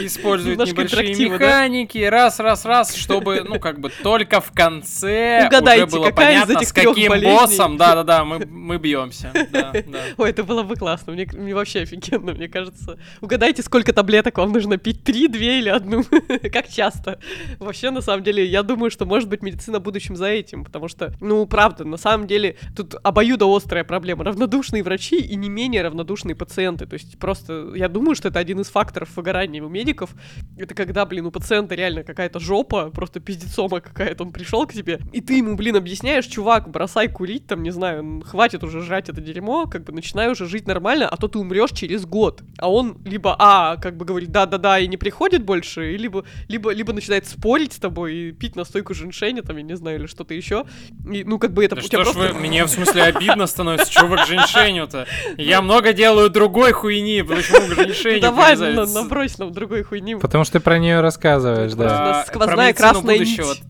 используют Немножко небольшие интерактива, да? механики, раз, раз, раз, чтобы, ну, как бы только в конце Угадайте, уже было какая из понятно, этих с каким болезней. боссом, да-да-да, мы, мы бьемся. Да, да. Ой, это было бы классно. Мне, мне вообще офигенно, мне кажется. Угадайте, сколько таблеток вам нужно пить? Три, две или одну? как часто? Вообще, на самом деле, я думаю, что может быть медицина в будущем за этим, потому что, ну, правда, на самом деле, тут обоюдоострая проблема. Равнодушные врачи и не менее равнодушные пациенты. То есть просто, я думаю, что это один из факторов выгорания у медиков. Это когда, блин, у пациента реально какая-то жопа, просто пиздецома какая-то, он пришел к тебе, и ты ему, блин, объясняешь, чувак, бросай курить, там, не знаю, хватит уже жрать это дерьмо, как бы начинай уже жить нормально, а то ты умрешь через год. А он либо, а, как бы говорит, да-да-да, и не приходит больше, и либо, либо, либо начинает спорить с тобой и пить настойку женьшеня, там, я не знаю, или что-то еще. И, ну, как бы это Да что ж просто... вы, мне в смысле обидно становится, что вы к женьшеню-то? Я много делаю другой хуйни, почему к женьшеню Давай, набрось нам другой хуйни. Потому что ты про нее рассказываешь, да. у нас А, сквозная про красная будущего. нить.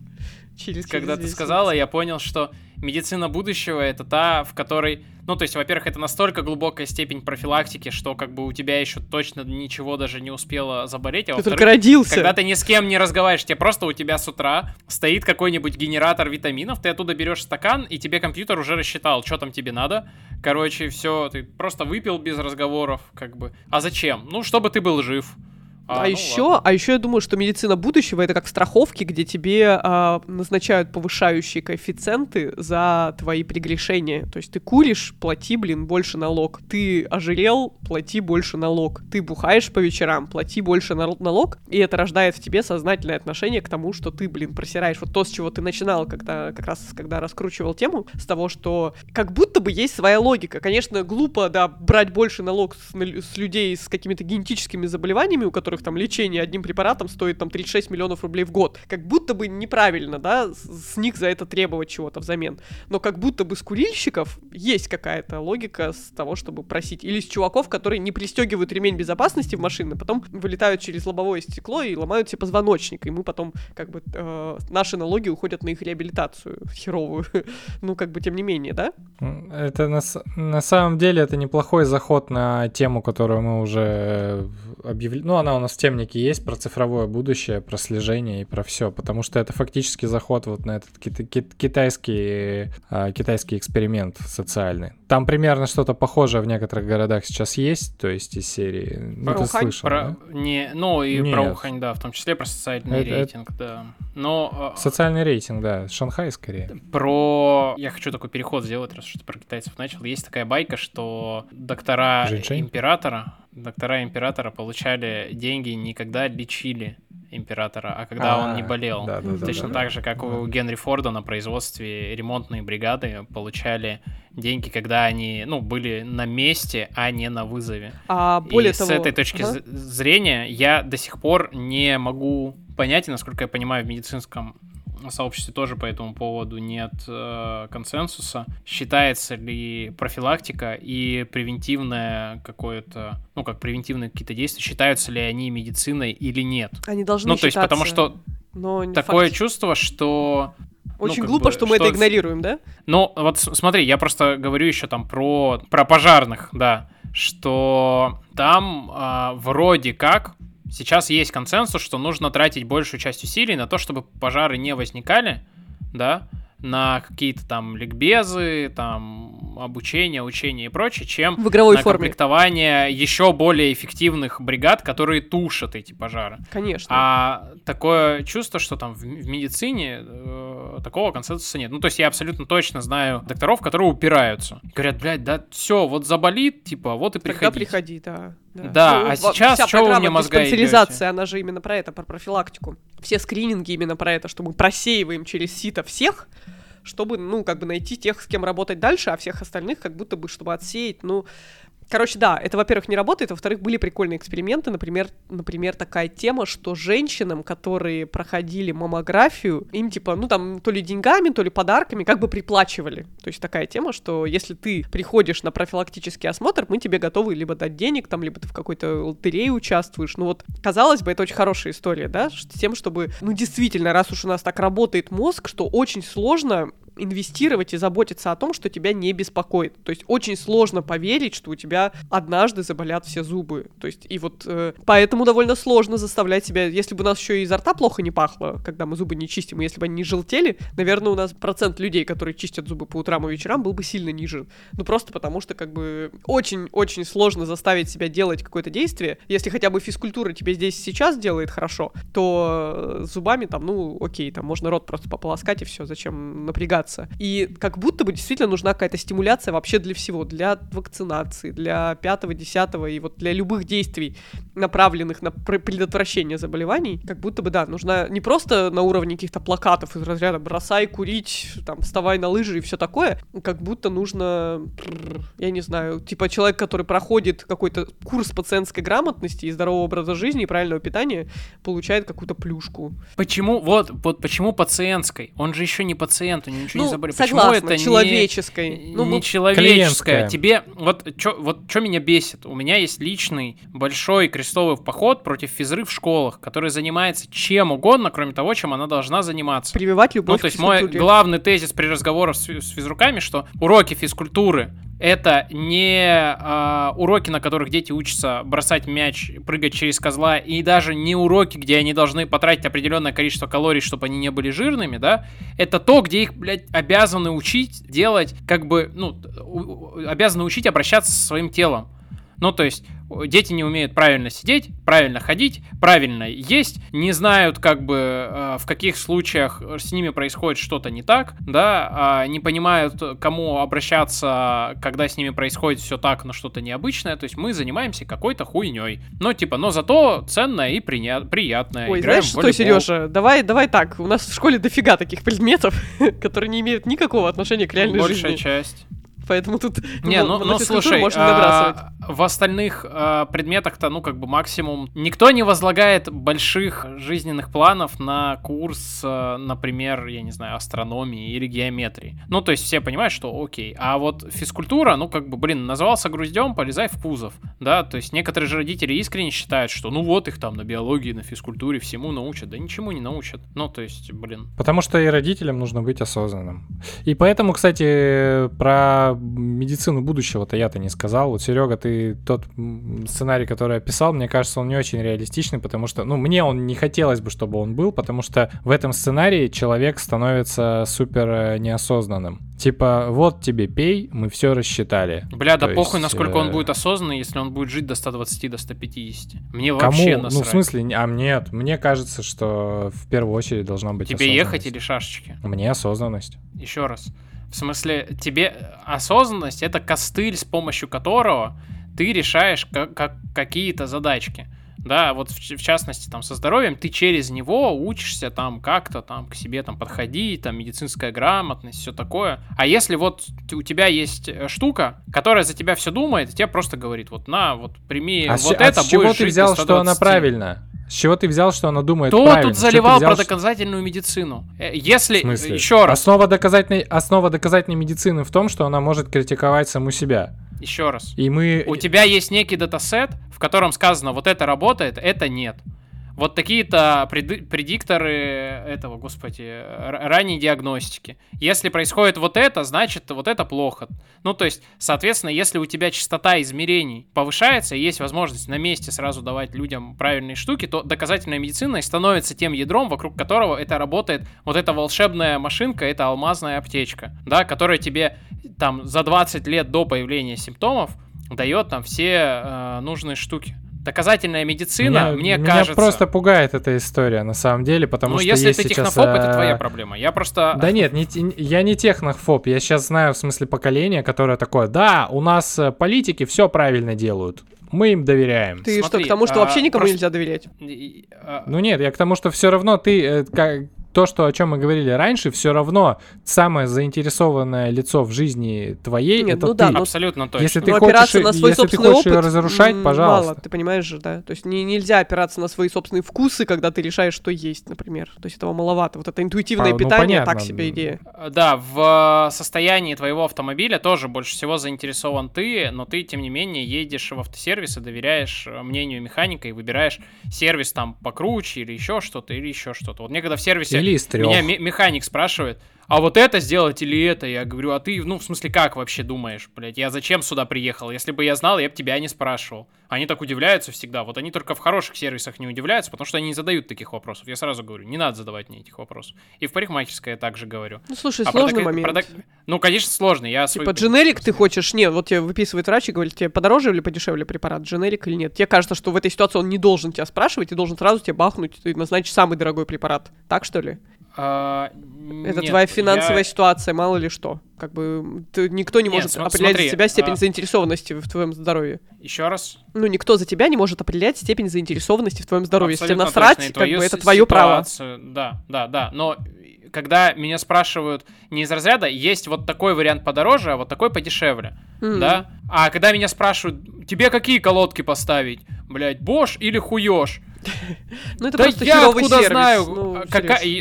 Через- Когда через ты сказала, я понял, что медицина будущего это та, в которой, ну, то есть, во-первых, это настолько глубокая степень профилактики, что как бы у тебя еще точно ничего даже не успело заболеть, а Ты только родился. когда ты ни с кем не разговариваешь, тебе просто у тебя с утра стоит какой-нибудь генератор витаминов, ты оттуда берешь стакан, и тебе компьютер уже рассчитал, что там тебе надо. Короче, все, ты просто выпил без разговоров, как бы. А зачем? Ну, чтобы ты был жив. А, ну еще, ладно. а еще я думаю, что медицина будущего это как страховки, где тебе а, назначают повышающие коэффициенты за твои прегрешения. То есть ты куришь, плати, блин, больше налог. Ты ожирел, плати больше налог. Ты бухаешь по вечерам, плати больше нал- налог. И это рождает в тебе сознательное отношение к тому, что ты, блин, просираешь. Вот то, с чего ты начинал, когда как раз когда раскручивал тему, с того, что как будто бы есть своя логика. Конечно, глупо, да, брать больше налог с, на- с людей с какими-то генетическими заболеваниями, у которых там лечение одним препаратом стоит там 36 миллионов рублей в год. Как будто бы неправильно, да, с, с них за это требовать чего-то взамен. Но как будто бы с курильщиков есть какая-то логика с того, чтобы просить. Или с чуваков, которые не пристегивают ремень безопасности в машины, потом вылетают через лобовое стекло и ломают себе позвоночник. И мы потом, как бы, э, наши налоги уходят на их реабилитацию херовую. ну, как бы, тем не менее, да? Это на, на самом деле это неплохой заход на тему, которую мы уже объявили. Ну, она у нас в темнике есть про цифровое будущее, про слежение и про все, потому что это фактически заход вот на этот кита- кит- китайский, а, китайский эксперимент социальный. Там примерно что-то похожее в некоторых городах сейчас есть, то есть из серии. Ну, Про ты Ухань? слышал, Про, да? не, ну и Нет. про Ухань, да, в том числе про социальный Это- это- рейтинг, да. Но э, Социальный рейтинг, да, Шанхай скорее. про... Я хочу такой переход сделать, раз что ты про китайцев начал. Есть такая байка, что доктора Жень-Шень? императора, доктора императора получали деньги, никогда лечили императора, а когда он не А, болел. да, да, Точно да. так же, как у Генри Форда на производстве ремонтные бригады получали деньги, когда они, ну, были на месте, а не на вызове. А более и того... с этой точки зрения я до сих пор не могу понять, и, насколько я понимаю, в медицинском сообществе тоже по этому поводу нет э, консенсуса. Считается ли профилактика и превентивное какое-то, ну, как превентивные какие-то действия, считаются ли они медициной или нет? Они должны ну, то есть, потому что но такое факт. чувство, что Очень как глупо, бы, что мы это что- игнорируем, да? ну, вот смотри, я просто говорю еще там про, про пожарных, да, что там а, вроде как сейчас есть консенсус, что нужно тратить большую часть усилий на то, чтобы пожары не возникали, да, на какие-то там ликбезы, там обучение, учение и прочее, чем В игровой на форме. комплектование еще более эффективных бригад, которые тушат эти пожары. Конечно. А такое чувство, что там в, в медицине э, такого консенсуса нет. Ну, то есть я абсолютно точно знаю докторов, которые упираются. Говорят, блядь, да все, вот заболит, типа, вот и Тогда приходи. приходи, да. Да, а во- сейчас вы программа мне мозга диспансеризации, она же именно про это, про профилактику. Все скрининги именно про это, что мы просеиваем через сито всех, чтобы, ну, как бы найти тех, с кем работать дальше, а всех остальных как будто бы, чтобы отсеять, ну... Короче, да, это, во-первых, не работает, во-вторых, были прикольные эксперименты, например, например, такая тема, что женщинам, которые проходили маммографию, им типа, ну там, то ли деньгами, то ли подарками, как бы приплачивали. То есть такая тема, что если ты приходишь на профилактический осмотр, мы тебе готовы либо дать денег, там, либо ты в какой-то лотерее участвуешь. Ну вот, казалось бы, это очень хорошая история, да, с тем, чтобы, ну действительно, раз уж у нас так работает мозг, что очень сложно инвестировать и заботиться о том, что тебя не беспокоит. То есть очень сложно поверить, что у тебя однажды заболят все зубы. То есть и вот э, поэтому довольно сложно заставлять себя, если бы у нас еще и изо рта плохо не пахло, когда мы зубы не чистим, и если бы они не желтели, наверное, у нас процент людей, которые чистят зубы по утрам и вечерам, был бы сильно ниже. Ну просто потому что как бы очень-очень сложно заставить себя делать какое-то действие. Если хотя бы физкультура тебе здесь сейчас делает хорошо, то э, зубами там, ну окей, там можно рот просто пополоскать и все, зачем напрягаться. И как будто бы действительно нужна какая-то стимуляция вообще для всего, для вакцинации, для пятого, десятого и вот для любых действий, направленных на пр- предотвращение заболеваний, как будто бы, да, нужна не просто на уровне каких-то плакатов из разряда «бросай курить», там, «вставай на лыжи» и все такое, как будто нужно, я не знаю, типа человек, который проходит какой-то курс пациентской грамотности и здорового образа жизни и правильного питания, получает какую-то плюшку. Почему, вот, вот почему пациентской? Он же еще не пациент, у него ничего не Ну, заболел. согласна, почему это не- человеческой. Ну, не человеческое. Тебе вот что вот чё меня бесит. У меня есть личный большой крестовый поход против физры в школах, который занимается чем угодно, кроме того, чем она должна заниматься. Прививать любовь Ну, то есть мой главный тезис при разговорах с, с физруками, что уроки физкультуры это не а, уроки, на которых дети учатся бросать мяч, прыгать через козла, и даже не уроки, где они должны потратить определенное количество калорий, чтобы они не были жирными, да, это то, где их, блядь, обязаны учить делать, как бы, ну, обязаны учить обращаться со своим телом. Ну, то есть, дети не умеют правильно сидеть, правильно ходить, правильно есть, не знают, как бы, э, в каких случаях с ними происходит что-то не так, да, а не понимают, кому обращаться, когда с ними происходит все так, но что-то необычное. То есть, мы занимаемся какой-то хуйней. Но, типа, но зато ценное и приня- приятное. Ой, Играем знаешь что. Сережа, давай, давай так, у нас в школе дофига таких предметов, которые не имеют никакого отношения к реальной Большая жизни. часть. Поэтому тут Не, ну, ну, ну слушай, можно а, в остальных а, предметах-то, ну, как бы максимум... Никто не возлагает больших жизненных планов на курс, а, например, я не знаю, астрономии или геометрии. Ну, то есть все понимают, что окей. А вот физкультура, ну, как бы, блин, назывался груздем, полезай в кузов, да? То есть некоторые же родители искренне считают, что ну вот их там на биологии, на физкультуре всему научат. Да ничему не научат. Ну, то есть, блин, Потому что и родителям нужно быть осознанным. И поэтому, кстати, про медицину будущего-то я-то не сказал. Вот, Серега, ты тот сценарий, который описал, мне кажется, он не очень реалистичный, потому что, ну, мне он не хотелось бы, чтобы он был, потому что в этом сценарии человек становится супер э, неосознанным. Типа, вот тебе пей, мы все рассчитали. Бля, да То похуй, есть, насколько он э, будет осознанный, если он будет жить до 120, до 150. Мне Кому? вообще Ну, насрать. в смысле, а нет, мне кажется, что в первую очередь должна быть Тебе ехать или шашечки? Мне осознанность. Еще раз. В смысле, тебе осознанность это костыль, с помощью которого ты решаешь как, как- какие-то задачки. да, вот в, в частности там со здоровьем, ты через него учишься там как-то там к себе там подходить, там медицинская грамотность, все такое. А если вот у тебя есть э, штука, которая за тебя все думает, тебе просто говорит, вот на, вот прими а вот с, это, а с чего ты взял, что она 120? правильно? С чего ты взял, что она думает Кто правильно? тут заливал взял, про что- доказательную медицину? Э, Если, смысле? еще раз, Основа доказательной, основа доказательной медицины в том, что она может критиковать саму себя. Еще раз. И мы... У тебя есть некий датасет, в котором сказано, вот это работает, это нет. Вот такие-то предикторы этого, господи, ранней диагностики. Если происходит вот это, значит вот это плохо. Ну, то есть, соответственно, если у тебя частота измерений повышается, и есть возможность на месте сразу давать людям правильные штуки, то доказательная медицина становится тем ядром, вокруг которого это работает вот эта волшебная машинка, это алмазная аптечка, да, которая тебе там за 20 лет до появления симптомов дает там все э, нужные штуки. Доказательная медицина, меня, мне меня кажется... просто пугает эта история, на самом деле, потому ну, что если есть ты сейчас, технофоб, это э, твоя проблема. Я просто... Да нет, не я не технофоб, я сейчас знаю в смысле поколение, которое такое, да, у нас э, политики все правильно делают, мы им доверяем. Ты Смотри, что, к тому, что а, вообще никому просто- нельзя доверять? А, Ну нет, я к тому, что все равно ты, э, как, то, что, о чем мы говорили раньше, все равно самое заинтересованное лицо в жизни твоей, Нет, это ну ты. да, ну Абсолютно точно. Если ты Ну, хочешь, на свой если ты хочешь ее опыт разрушать, м, пожалуйста. Мало, ты понимаешь же, да? То есть не, нельзя опираться на свои собственные вкусы, когда ты решаешь, что есть, например. То есть этого маловато. Вот это интуитивное А, ну, питание, понятно. так себе идея. Да, в состоянии твоего автомобиля тоже больше всего заинтересован ты, но ты, тем не менее, едешь в автосервис и доверяешь э, мнению механика и выбираешь сервис там покруче или еще что-то, или еще что-то. Вот мне когда в сервисе Или из трех. меня ме- механик спрашивает, а вот это сделать или это? Я говорю, а ты, ну, в смысле, как вообще думаешь, блядь? Я зачем сюда приехал? Если бы я знал, я бы тебя не спрашивал. Они так удивляются всегда. Вот они только в хороших сервисах не удивляются, потому что они не задают таких вопросов. Я сразу говорю, не надо задавать мне этих вопросов. И в парикмахерской я также говорю. Ну, слушай, А сложный дока- момент. про док- Ну, конечно, сложный. Я свой- Типа дженерик ты хочешь? Нет, вот тебе выписывает врач и говорит, тебе подороже или подешевле препарат, дженерик или нет. Тебе кажется, что в этой ситуации он не должен тебя спрашивать и должен сразу тебе бахнуть и назначить самый дорогой препарат. Так что ли? А, Это нет, твоя финансовая я- ситуация, мало ли что. Как бы ты- никто не Нет, может см- определять смотри, за тебя степень а- заинтересованности в твоем здоровье. Еще раз. Ну, никто за тебя не может определять степень заинтересованности в твоем здоровье. Если тебе Абсолютно насрать, точно, и как бы это твое право. ситуацию, Да, да, да. Но когда меня спрашивают не из разряда, есть вот такой вариант подороже, а вот такой подешевле, М. да? А когда меня спрашивают, тебе какие колодки поставить? Блять, Бош или хуёж? Ну, это да просто я откуда сервис. знаю, Ну,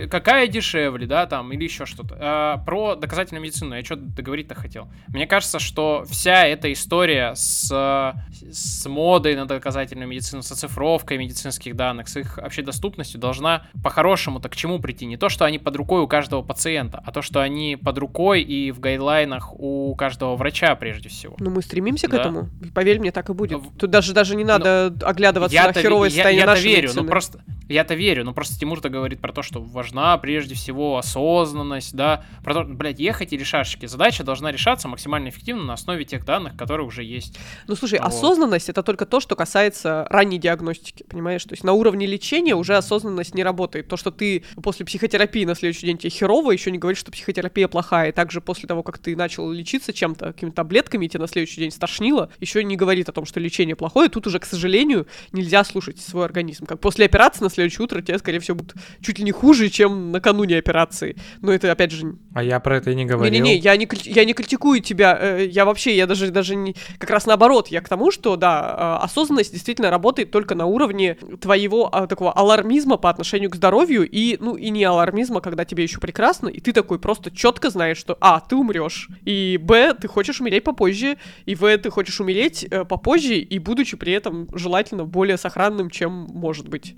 какая, дешевле, да, там, или еще что-то. А, про доказательную медицину я что-то договорить-то хотел. Мне кажется, что вся эта история с, с модой на доказательную медицину, с оцифровкой медицинских данных, с их общедоступностью должна по-хорошему-то к чему прийти? Не то, что они под рукой у каждого пациента, а то, что они под рукой и в гайдлайнах у каждого врача прежде всего. Ну, мы стремимся к этому. Поверь мне, так и будет. Тут даже, даже не надо оглядываться на херовое состояние нашей верю, медицины. ну просто я-то верю, но просто Тимур-то говорит про то, что важна прежде всего осознанность, да, про то, блядь, ехать или шашечки. Задача должна решаться максимально эффективно на основе тех данных, которые уже есть. Ну, слушай, Вот. осознанность это только то, что касается ранней диагностики, понимаешь? То есть на уровне лечения уже осознанность не работает. То, что ты после психотерапии на следующий день тебе херово, еще не говорит, что психотерапия плохая. И также после того, как ты начал лечиться чем-то, какими-то таблетками, и тебе на следующий день стошнило, еще не говорит о том, что лечение плохое. Тут уже, к сожалению, нельзя слушать свой организм. Как после операции на следующее утро тебе, скорее всего, будет чуть ли не хуже, чем накануне операции. Но это, опять же, А я про это и не говорил. не-не-не, я не, я не критикую тебя, э, я вообще, я даже, даже не, как раз наоборот, я к тому, что, да, э, осознанность действительно работает только на уровне твоего а, такого алармизма по отношению к здоровью и, ну, и не алармизма, когда тебе еще прекрасно, и ты такой просто четко знаешь, что, а, ты умрешь, и, б, ты хочешь умереть попозже, и, в, ты хочешь умереть э, попозже, и будучи при этом желательно более сохранным, чем может быть.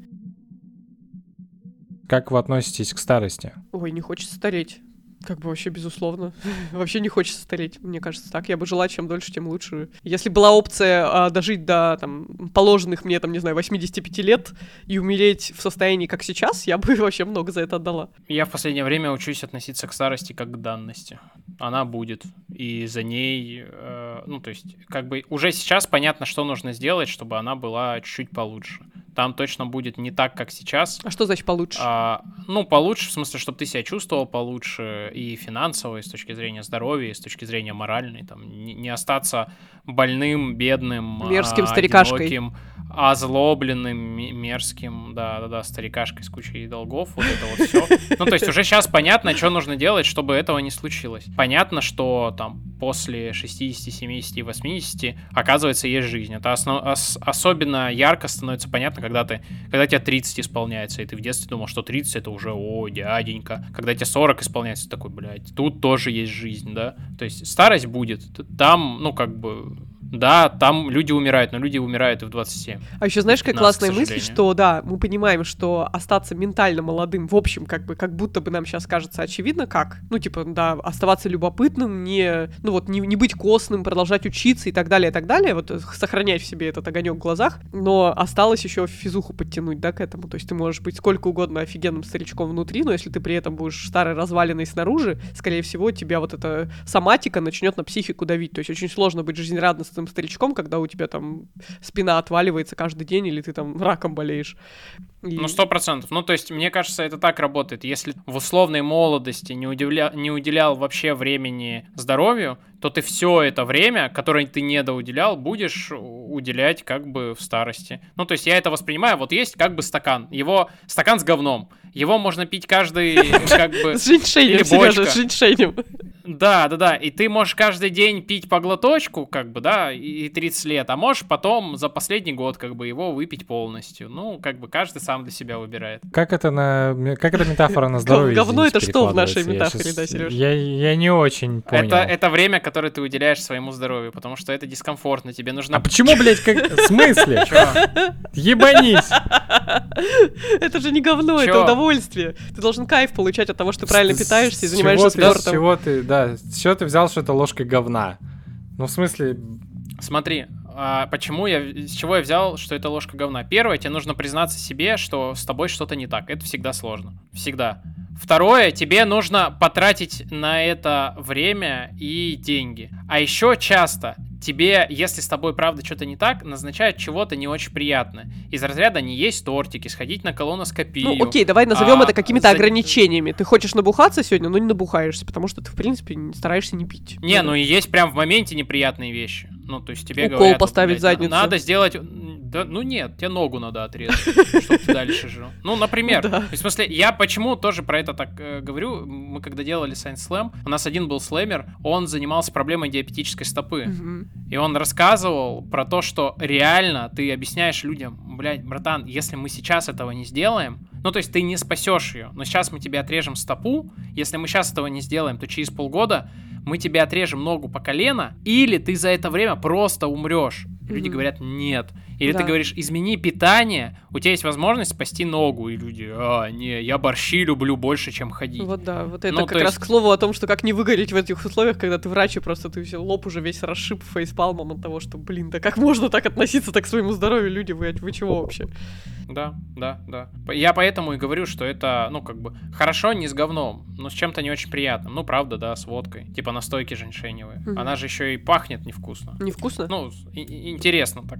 Как вы относитесь к старости? Ой, не хочется стареть. Как бы вообще, безусловно. вообще не хочется стареть, мне кажется так. Я бы жила чем дольше, тем лучше. Если была опция а, дожить до там, положенных мне, там, не знаю, 85 лет и умереть в состоянии, как сейчас, я бы вообще много за это отдала. Я в последнее время учусь относиться к старости как к данности. Она будет, и за ней, э, ну, то есть, как бы уже сейчас понятно, что нужно сделать, чтобы она была чуть-чуть получше. Там точно будет не так, как сейчас, А что значит получше? А, ну, получше, в смысле, чтобы ты себя чувствовал получше и финансово, и с точки зрения здоровья, и с точки зрения моральной, там, не, не остаться больным, бедным, Мерзким а, старикашкой. одиноким, озлобленным, мерзким, да-да-да, старикашкой с кучей долгов, вот это вот все. Ну, то есть уже сейчас понятно, что нужно делать, чтобы этого не случилось. Понятно, что там после 60, 70, 80, оказывается, есть жизнь. Это ос... особенно ярко становится понятно, когда ты, когда тебе 30 исполняется, и ты в детстве думал, что 30 это уже, о, дяденька. Когда тебе 40 исполняется, такой, блядь, тут тоже есть жизнь, да? То есть старость будет, там, ну, как бы, да, там люди умирают, но люди умирают и в 27. А еще знаешь, как классная мысль, что да, мы понимаем, что остаться ментально молодым, в общем, как бы, как будто бы нам сейчас кажется очевидно, как. Ну, типа, да, оставаться любопытным, не, ну вот, не, не быть костным, продолжать учиться и так далее, и так далее, вот э, сохранять в себе этот огонек в глазах, но осталось еще физуху подтянуть, да, к этому. То есть ты можешь быть сколько угодно офигенным старичком внутри, но если ты при этом будешь старой разваленной снаружи, скорее всего, тебя вот эта соматика начнет на психику давить. То есть очень сложно быть жизнерадостным толстым старичком, когда у тебя там спина отваливается каждый день, или ты там раком болеешь. И... Ну, сто процентов. Ну, то есть, мне кажется, это так работает. Если в условной молодости не, удивля... не уделял вообще времени здоровью, то ты все это время, которое ты недоуделял, будешь уделять как бы в старости. Ну, то есть, я это воспринимаю, вот есть как бы стакан. Его стакан с говном. Его можно пить каждый как бы... С женьшенем, Сережа, с женьшенем. Да, да, да. И ты можешь каждый день пить по глоточку, как бы, да, и 30 лет, а можешь потом за последний год как бы его выпить полностью. Ну, как бы каждый сам для себя выбирает. Как это на... Как это метафора на здоровье? Говно это что в нашей метафоре, да, Сереж? Я, я не очень понял. Это, это время, которое ты уделяешь своему здоровью, потому что это дискомфортно, тебе нужно... А почему, блядь, как... В смысле? Ебанись! Это же не говно, это удовольствие. Ты должен кайф получать от того, что ты правильно питаешься и занимаешься спортом. Чего ты, да, с чего ты взял, что это ложка говна? Ну, в смысле... Смотри, а почему я, с чего я взял, что это ложка говна? Первое, тебе нужно признаться себе, что с тобой что-то не так. Это всегда сложно. Всегда. Второе, тебе нужно потратить на это время и деньги. А еще часто тебе, если с тобой правда что-то не так, назначают чего-то не очень приятное. Из разряда не есть тортики, сходить на колоноскопию. Ну окей, давай назовем а, это какими-то за... ограничениями. Ты хочешь набухаться сегодня, но не набухаешься, потому что ты, в принципе, стараешься не пить. Не, ну и есть прям в моменте неприятные вещи. Ну, то есть тебе Укол говорят... поставить блядь, задницу. Надо сделать... Да, ну нет, тебе ногу надо отрезать, чтобы ты дальше жил. Ну, например. В смысле, я почему тоже про это так э, говорю. Мы когда делали Science Slam, у нас один был слэмер, он занимался проблемой диабетической стопы. И он рассказывал про то, что реально ты объясняешь людям, блядь, братан, если мы сейчас этого не сделаем, ну, то есть ты не спасешь ее, но сейчас мы тебе отрежем стопу, если мы сейчас этого не сделаем, то через полгода мы тебе отрежем ногу по колено, или ты за это время просто умрешь. Mm-hmm. Люди говорят, нет. Или да. ты говоришь, измени питание, у тебя есть возможность спасти ногу. И люди, а, не, я борщи люблю больше, чем ходить. Вот да, вот это ну, как раз есть... к слову о том, что как не выгореть в этих условиях, когда ты врач, и просто ты все, лоб уже весь расшиб фейспалмом от того, что, блин, да как можно так относиться так к своему здоровью, люди, вы, вы чего вообще? Да, да, да. Я поэтому и говорю, что это, ну, как бы, хорошо не с говном, но с чем-то не очень приятным. Ну, правда, да, с водкой. Типа настойки женьшеневые. Угу. Она же еще и пахнет невкусно. Невкусно? Ну, интересно так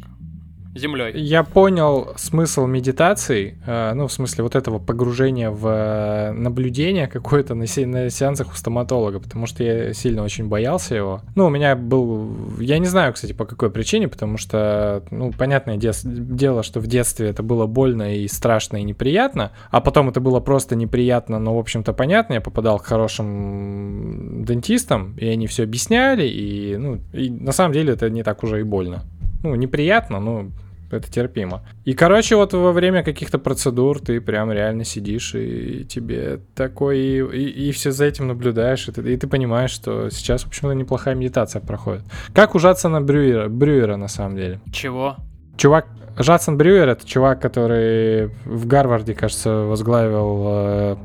землей. Я понял смысл медитации, э, ну, в смысле вот этого погружения в э, наблюдение какое-то на, се- на сеансах у стоматолога, потому что я сильно очень боялся его. Ну, у меня был... Я не знаю, кстати, по какой причине, потому что, ну, понятное де- дело, что в детстве это было больно и страшно и неприятно, а потом это было просто неприятно, но, в общем-то, понятно. Я попадал к хорошим дентистам, и они все объясняли, и, ну, и на самом деле это не так уже и больно. Ну, неприятно, но это терпимо. И, короче, вот во время каких-то процедур ты прям реально сидишь, и тебе такой, и, и, и все за этим наблюдаешь, и ты, и ты понимаешь, что сейчас, в общем-то, неплохая медитация проходит. Как ужаться на Брюера, Брюера на самом деле? Чего? Чувак, Жадсон Брюер — это чувак, который в Гарварде, кажется, возглавил э,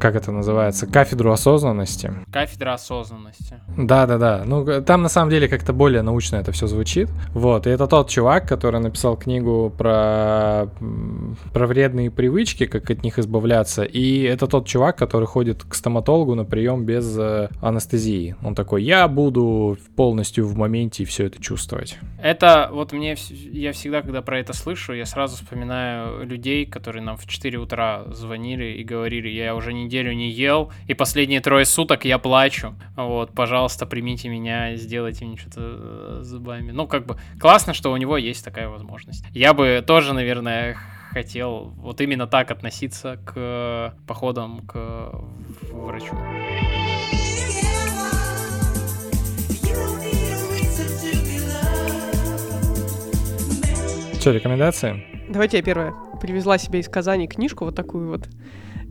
как это называется, кафедру осознанности. Кафедра осознанности. Да, да, да. Ну, там на самом деле как-то более научно это все звучит. Вот. И это тот чувак, который написал книгу про, про вредные привычки, как от них избавляться. И это тот чувак, который ходит к стоматологу на прием без э, анестезии. Он такой, я буду полностью в моменте и все это чувствовать. Это вот мне, я всегда, когда про это слышу, я сразу вспоминаю людей, которые нам в 4 утра звонили и говорили, я уже не неделю не ел, и последние трое суток я плачу. Вот, пожалуйста, примите меня, сделайте мне что-то э, зубами. Ну, как бы, классно, что у него есть такая возможность. Я бы тоже, наверное, хотел вот именно так относиться к походам к врачу. Что, рекомендации? Давайте я первая. Привезла себе из Казани книжку вот такую вот,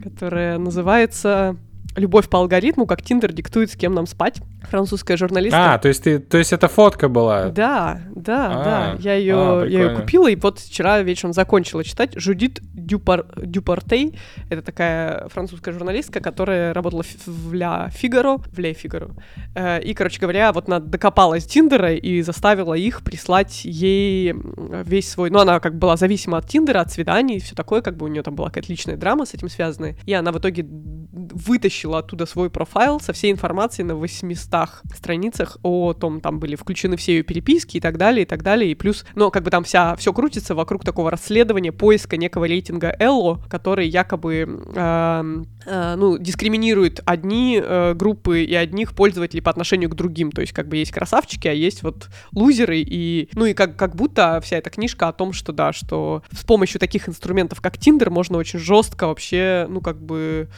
которая называется «Любовь по алгоритму. Как Тиндер диктует, с кем нам спать» французская журналистка. А, то есть ты, то есть это фотка была? Да, да, А, да. Я ее, а, я ее купила и вот вчера вечером закончила читать. Жудит Дюпар, Дюпартей. Это такая французская журналистка, которая работала в, Ля Фигаро, в Ля Фигаро. Э, и, короче говоря, вот она докопалась Тиндера и заставила их прислать ей весь свой... Ну, она как бы была зависима от Тиндера, от свиданий и все такое, как бы у нее там была какая-то личная драма с этим связанная. И она в итоге вытащила оттуда свой профайл со всей информацией на 800 страницах о том, там были включены все ее переписки и так далее, и так далее, и плюс, ну, как бы там вся, все крутится вокруг такого расследования, поиска некого рейтинга Элло, который якобы, эм, э, ну, дискриминирует одни э, группы и одних пользователей по отношению к другим, то есть как бы есть красавчики, а есть вот лузеры, и, ну, и как, как будто вся эта книжка о том, что, да, что с помощью таких инструментов, как Тиндер, можно очень жестко вообще, ну, как бы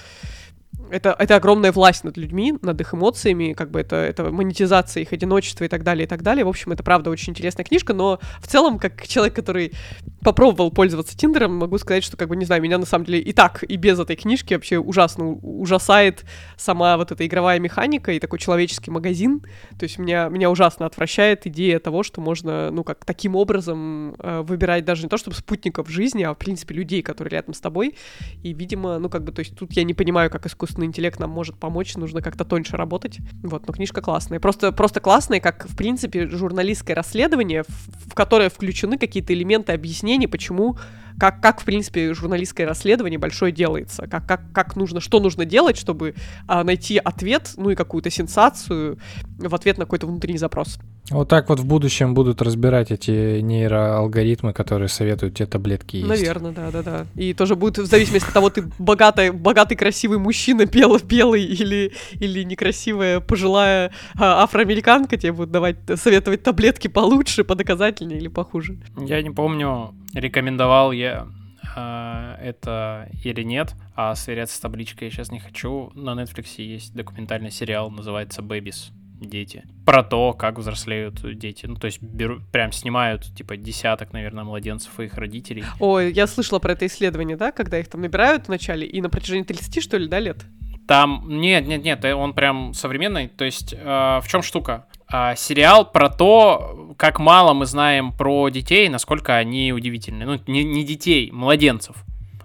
это, это огромная власть над людьми, над их эмоциями, как бы это, это монетизация их одиночества и так далее, и так далее. В общем, это правда очень интересная книжка, но в целом, как человек, который попробовал пользоваться Тиндером, могу сказать, что, как бы, не знаю, меня на самом деле и так, и без этой книжки вообще ужасно ужасает сама вот эта игровая механика и такой человеческий магазин. То есть меня, меня ужасно отвращает идея того, что можно, ну, как таким образом э, выбирать даже не то, чтобы спутников жизни, а, в принципе, людей, которые рядом с тобой. И, видимо, ну, как бы, то есть тут я не понимаю, как искусственный интеллект нам может помочь, нужно как-то тоньше работать. Вот, но книжка классная. Просто, просто классная, как, в принципе, журналистское расследование, в, в которое включены какие-то элементы объяснений, почему как, как, в принципе, журналистское расследование большое делается, как, как, как нужно, что нужно делать, чтобы а, найти ответ, ну и какую-то сенсацию в ответ на какой-то внутренний запрос. Вот так вот в будущем будут разбирать эти нейроалгоритмы, которые советуют тебе таблетки есть. Наверное, да, да, да. И тоже будет в зависимости от того, ты богатый, богатый красивый мужчина, белый, белый или, или некрасивая пожилая а, афроамериканка, тебе будут давать, советовать таблетки получше, подоказательнее или похуже. Я не помню, рекомендовал я э, это или нет, а сверяться с табличкой я сейчас не хочу. На Netflix есть документальный сериал, называется «Бэбис» дети. Про то, как взрослеют дети. Ну, то есть беру, прям снимают, типа, десяток, наверное, младенцев и их родителей. Ой, я слышала про это исследование, да, когда их там набирают вначале и на протяжении 30, что ли, да, лет? Там, нет, нет, нет, он прям современный. То есть, э, в чем штука? А, сериал про то, как мало мы знаем про детей, насколько они удивительны. Ну, не, не детей, младенцев.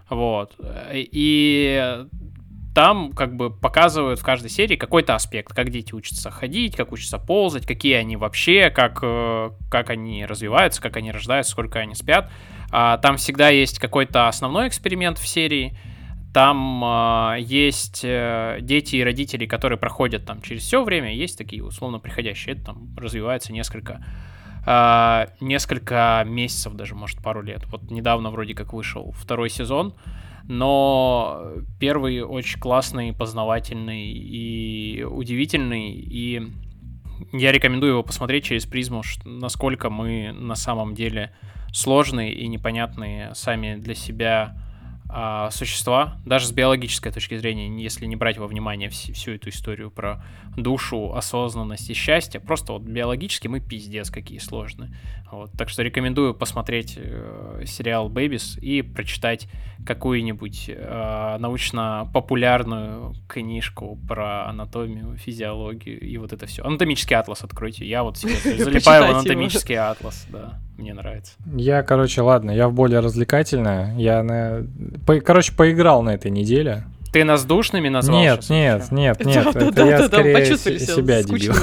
Вот. И там как бы показывают в каждой серии какой-то аспект, как дети учатся ходить, как учатся ползать, какие они вообще, как, э, как они развиваются, как они рождаются, сколько они спят. А, Там всегда есть какой-то основной эксперимент в серии, там а, есть э, дети и родители, которые проходят там через все время, есть такие условно приходящие, это там развивается несколько а, несколько месяцев, даже, может, пару лет. Вот недавно вроде как вышел второй сезон, но первый очень классный, познавательный и удивительный, и я рекомендую его посмотреть через призму, насколько мы на самом деле сложные и непонятные сами для себя а, существа, даже с биологической точки зрения, если не брать во внимание вс- всю эту историю про душу, осознанность и счастье, просто вот биологически мы пиздец какие сложные. Вот, так что рекомендую посмотреть э, сериал «Бэбис» и прочитать какую-нибудь э, научно-популярную книжку про анатомию, физиологию и вот это все. Анатомический атлас откройте. Я вот сейчас залипаю в анатомический атлас, да, мне нравится. Я, короче, ладно, я в более развлекательное. Я на... по- короче, поиграл на этой неделе. Ты нас душными назвал? Нет, нет, нет, нет. Да, это да, я скорее почувствовали се- себя себя дебил.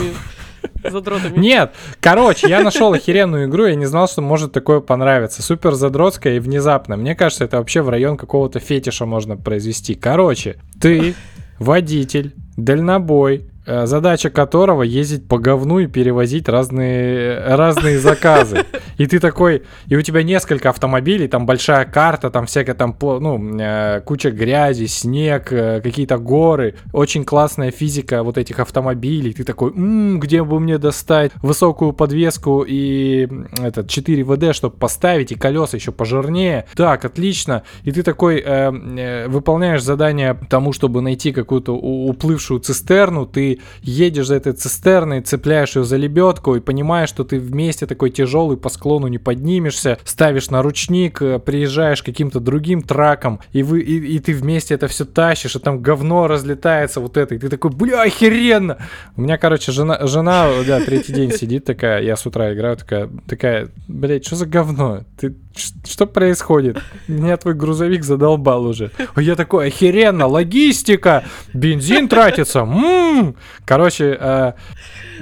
задротами. Нет, короче, я нашел охеренную игру, я не знал, что может такое понравиться. Супер задротская и внезапно. Мне кажется, это вообще в район какого-то фетиша можно произвести. Короче, ты водитель, дальнобой, задача которого ездить по говну и перевозить разные, разные заказы. И ты такой, и у тебя несколько автомобилей, там большая карта, там всякая там, ну, э, куча грязи, снег, э, какие-то горы, очень классная физика вот этих автомобилей. Ты такой, «М, где бы мне достать высокую подвеску и этот 4 ВД, чтобы поставить, и колеса еще пожирнее. Так, отлично. И ты такой э, э, выполняешь задание тому, чтобы найти какую-то уплывшую цистерну, ты едешь за этой цистерной, цепляешь ее за лебедку и понимаешь, что ты вместе такой тяжелый по склону не поднимешься, ставишь на ручник, э, приезжаешь каким-то другим траком, и, вы, и, и ты вместе это все тащишь, и там говно разлетается вот это, и ты такой, бля, охеренно! У меня, короче, жена, жена, да, третий день сидит такая, я с утра играю, такая, такая, блядь, что за говно? Ты, что происходит? Меня твой грузовик задолбал уже. А я такой, охеренно, логистика, бензин тратится, м Короче, э,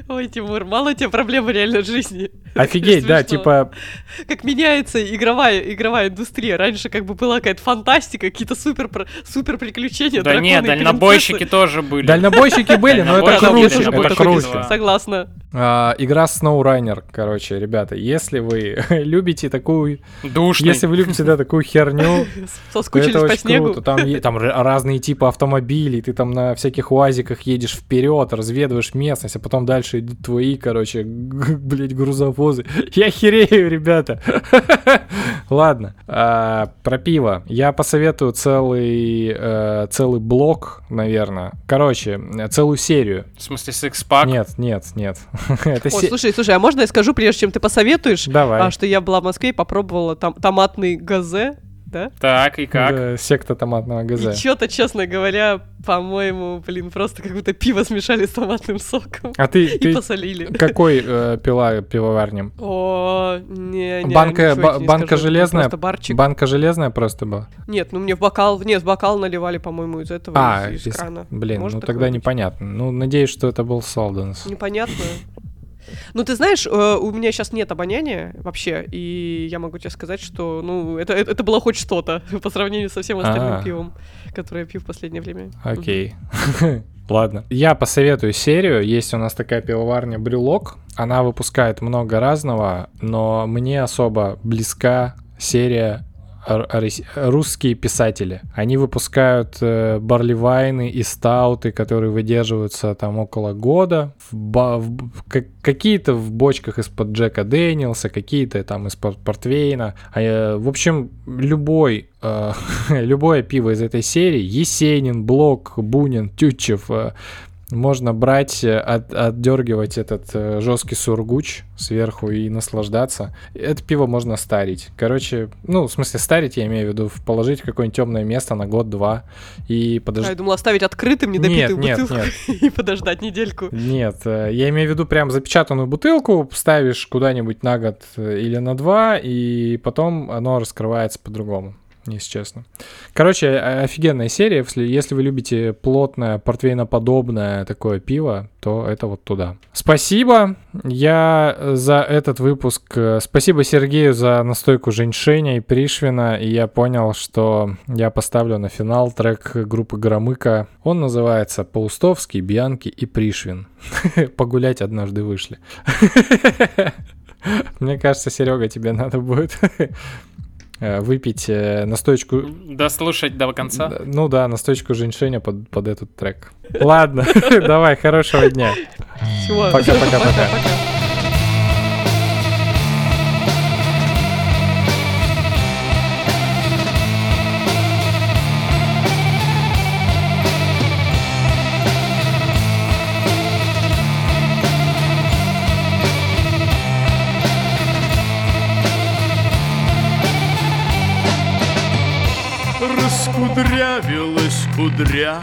Ой, Тимур, мало у тебя проблем в реальной жизни. офигеть, да, типа, Как меняется игровая, игровая индустрия. Раньше как бы была какая-то фантастика, какие-то супер, супер приключения, Да нет, дальнобойщики принцессы. тоже были. дальнобойщики были, но это круче, это круче. Согласна. А, игра SnowRunner, короче, ребята, если вы любите такую, Душный. если вы любите, да, такую херню, то Соскучились это по очень снегу. круто. Там, там разные типы автомобилей, ты там на всяких уазиках едешь вперед, разведываешь местность, а потом дальше идут твои, короче, блядь, грузовозы. Я херею, ребята. Ладно, а, про пиво. Я посоветую целый, э, целый блок, наверное. Короче, э, целую серию. В смысле, секс-пак? Нет, нет, нет. Се- слушай, слушай, а можно я скажу, прежде чем ты посоветуешь, Давай. а, что я была в Москве и попробовала там томатный газе, да? Так, и как? Да, секта томатного И газа. что-то, честно говоря, по-моему, блин, просто как будто пиво смешали с томатным соком А ты, и ты посолили. какой э, пила пивоварнем? О, не, не, Банка- ба- не банка скажу, железная? Просто барчик. Банка железная просто была? Нет, ну мне в бокал, нет, в бокал наливали, по-моему, из этого, А, из, из крана. блин, Может ну тогда быть? непонятно. Ну, надеюсь, что это был Солденс. Непонятно. Ну, ты знаешь, э, у меня сейчас нет обоняния вообще, и я могу тебе сказать, что, ну, это, это, было хоть что-то по сравнению со всем остальным А. пивом, которое я пью в последнее время. Окей. Ладно. Я посоветую серию. Есть у нас такая пивоварня Брюлок. Она выпускает много разного, но мне особо близка серия русские писатели. Они выпускают э, барливайны и стауты, которые выдерживаются там около года. В ба- в какие-то в бочках из-под Джека Дэниелса, какие-то там из-под Портвейна. А, э, в общем, любой э, любое пиво из этой серии, Есенин, Блок, Бунин, Тютчев, э, можно брать, э, от, отдергивать этот э, жесткий сургуч сверху и наслаждаться. Это пиво можно старить. Короче, ну, в смысле старить, я имею в виду, положить в какое-нибудь темное место на год-два и А, я подождать. думала оставить открытым недопитую Нет, нет, бутылку нет. и подождать недельку. Нет, э, я имею в виду прям запечатанную бутылку, ставишь куда-нибудь на год или на два, и потом оно раскрывается по-другому, если честно. Короче, офигенная серия. Если, если вы любите плотное, портвейноподобное такое пиво, то это вот туда. Спасибо я за этот выпуск. э, Спасибо Сергею за настойку Женьшеня и Пришвина. И я понял, что я поставлю на финал трек группы Громыка. Он называется «Паустовский, Бьянки и Пришвин». Погулять однажды вышли. Мне кажется, Серега, тебе надо будет выпить э, настоечку Дослушать до конца. Ну да, настоечку женьшеня под, под этот трек. Ладно, давай, хорошего дня. Пока-пока-пока. Раскудрявилась кудря.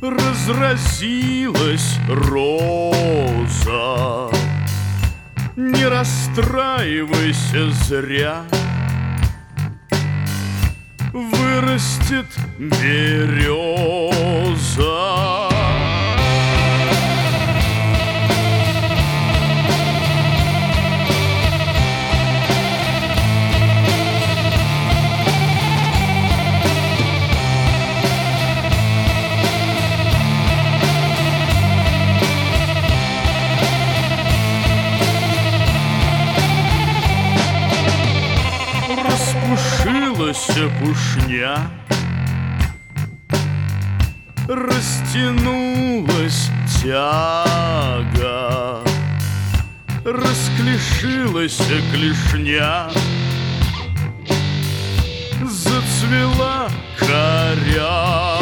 Разразилась роза. Не расстраивайся зря. Вырастет береза Сталася пушня, растянулась тяга, расклешилась клешня, зацвела коряга.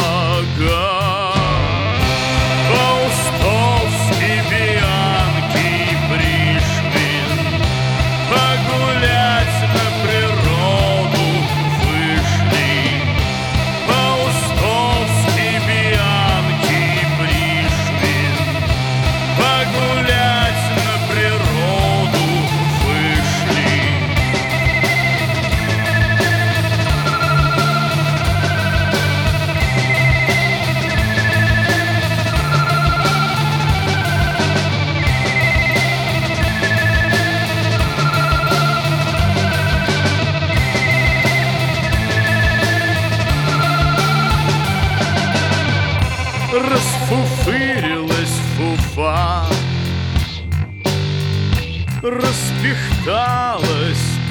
распихталась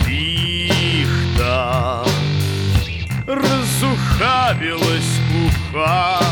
пихта, разухабилась уха.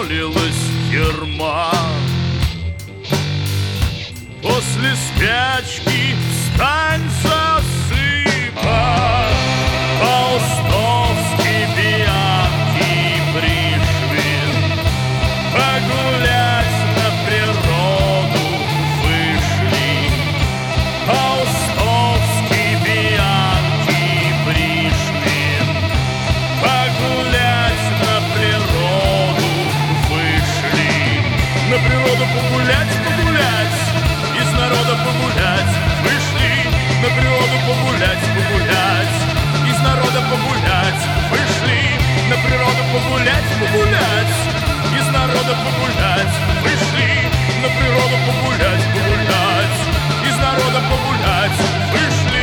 уволилась терма. После спячки встань погулять, погулять, из народа погулять. Вышли на природу погулять, погулять, из народа погулять. Вышли.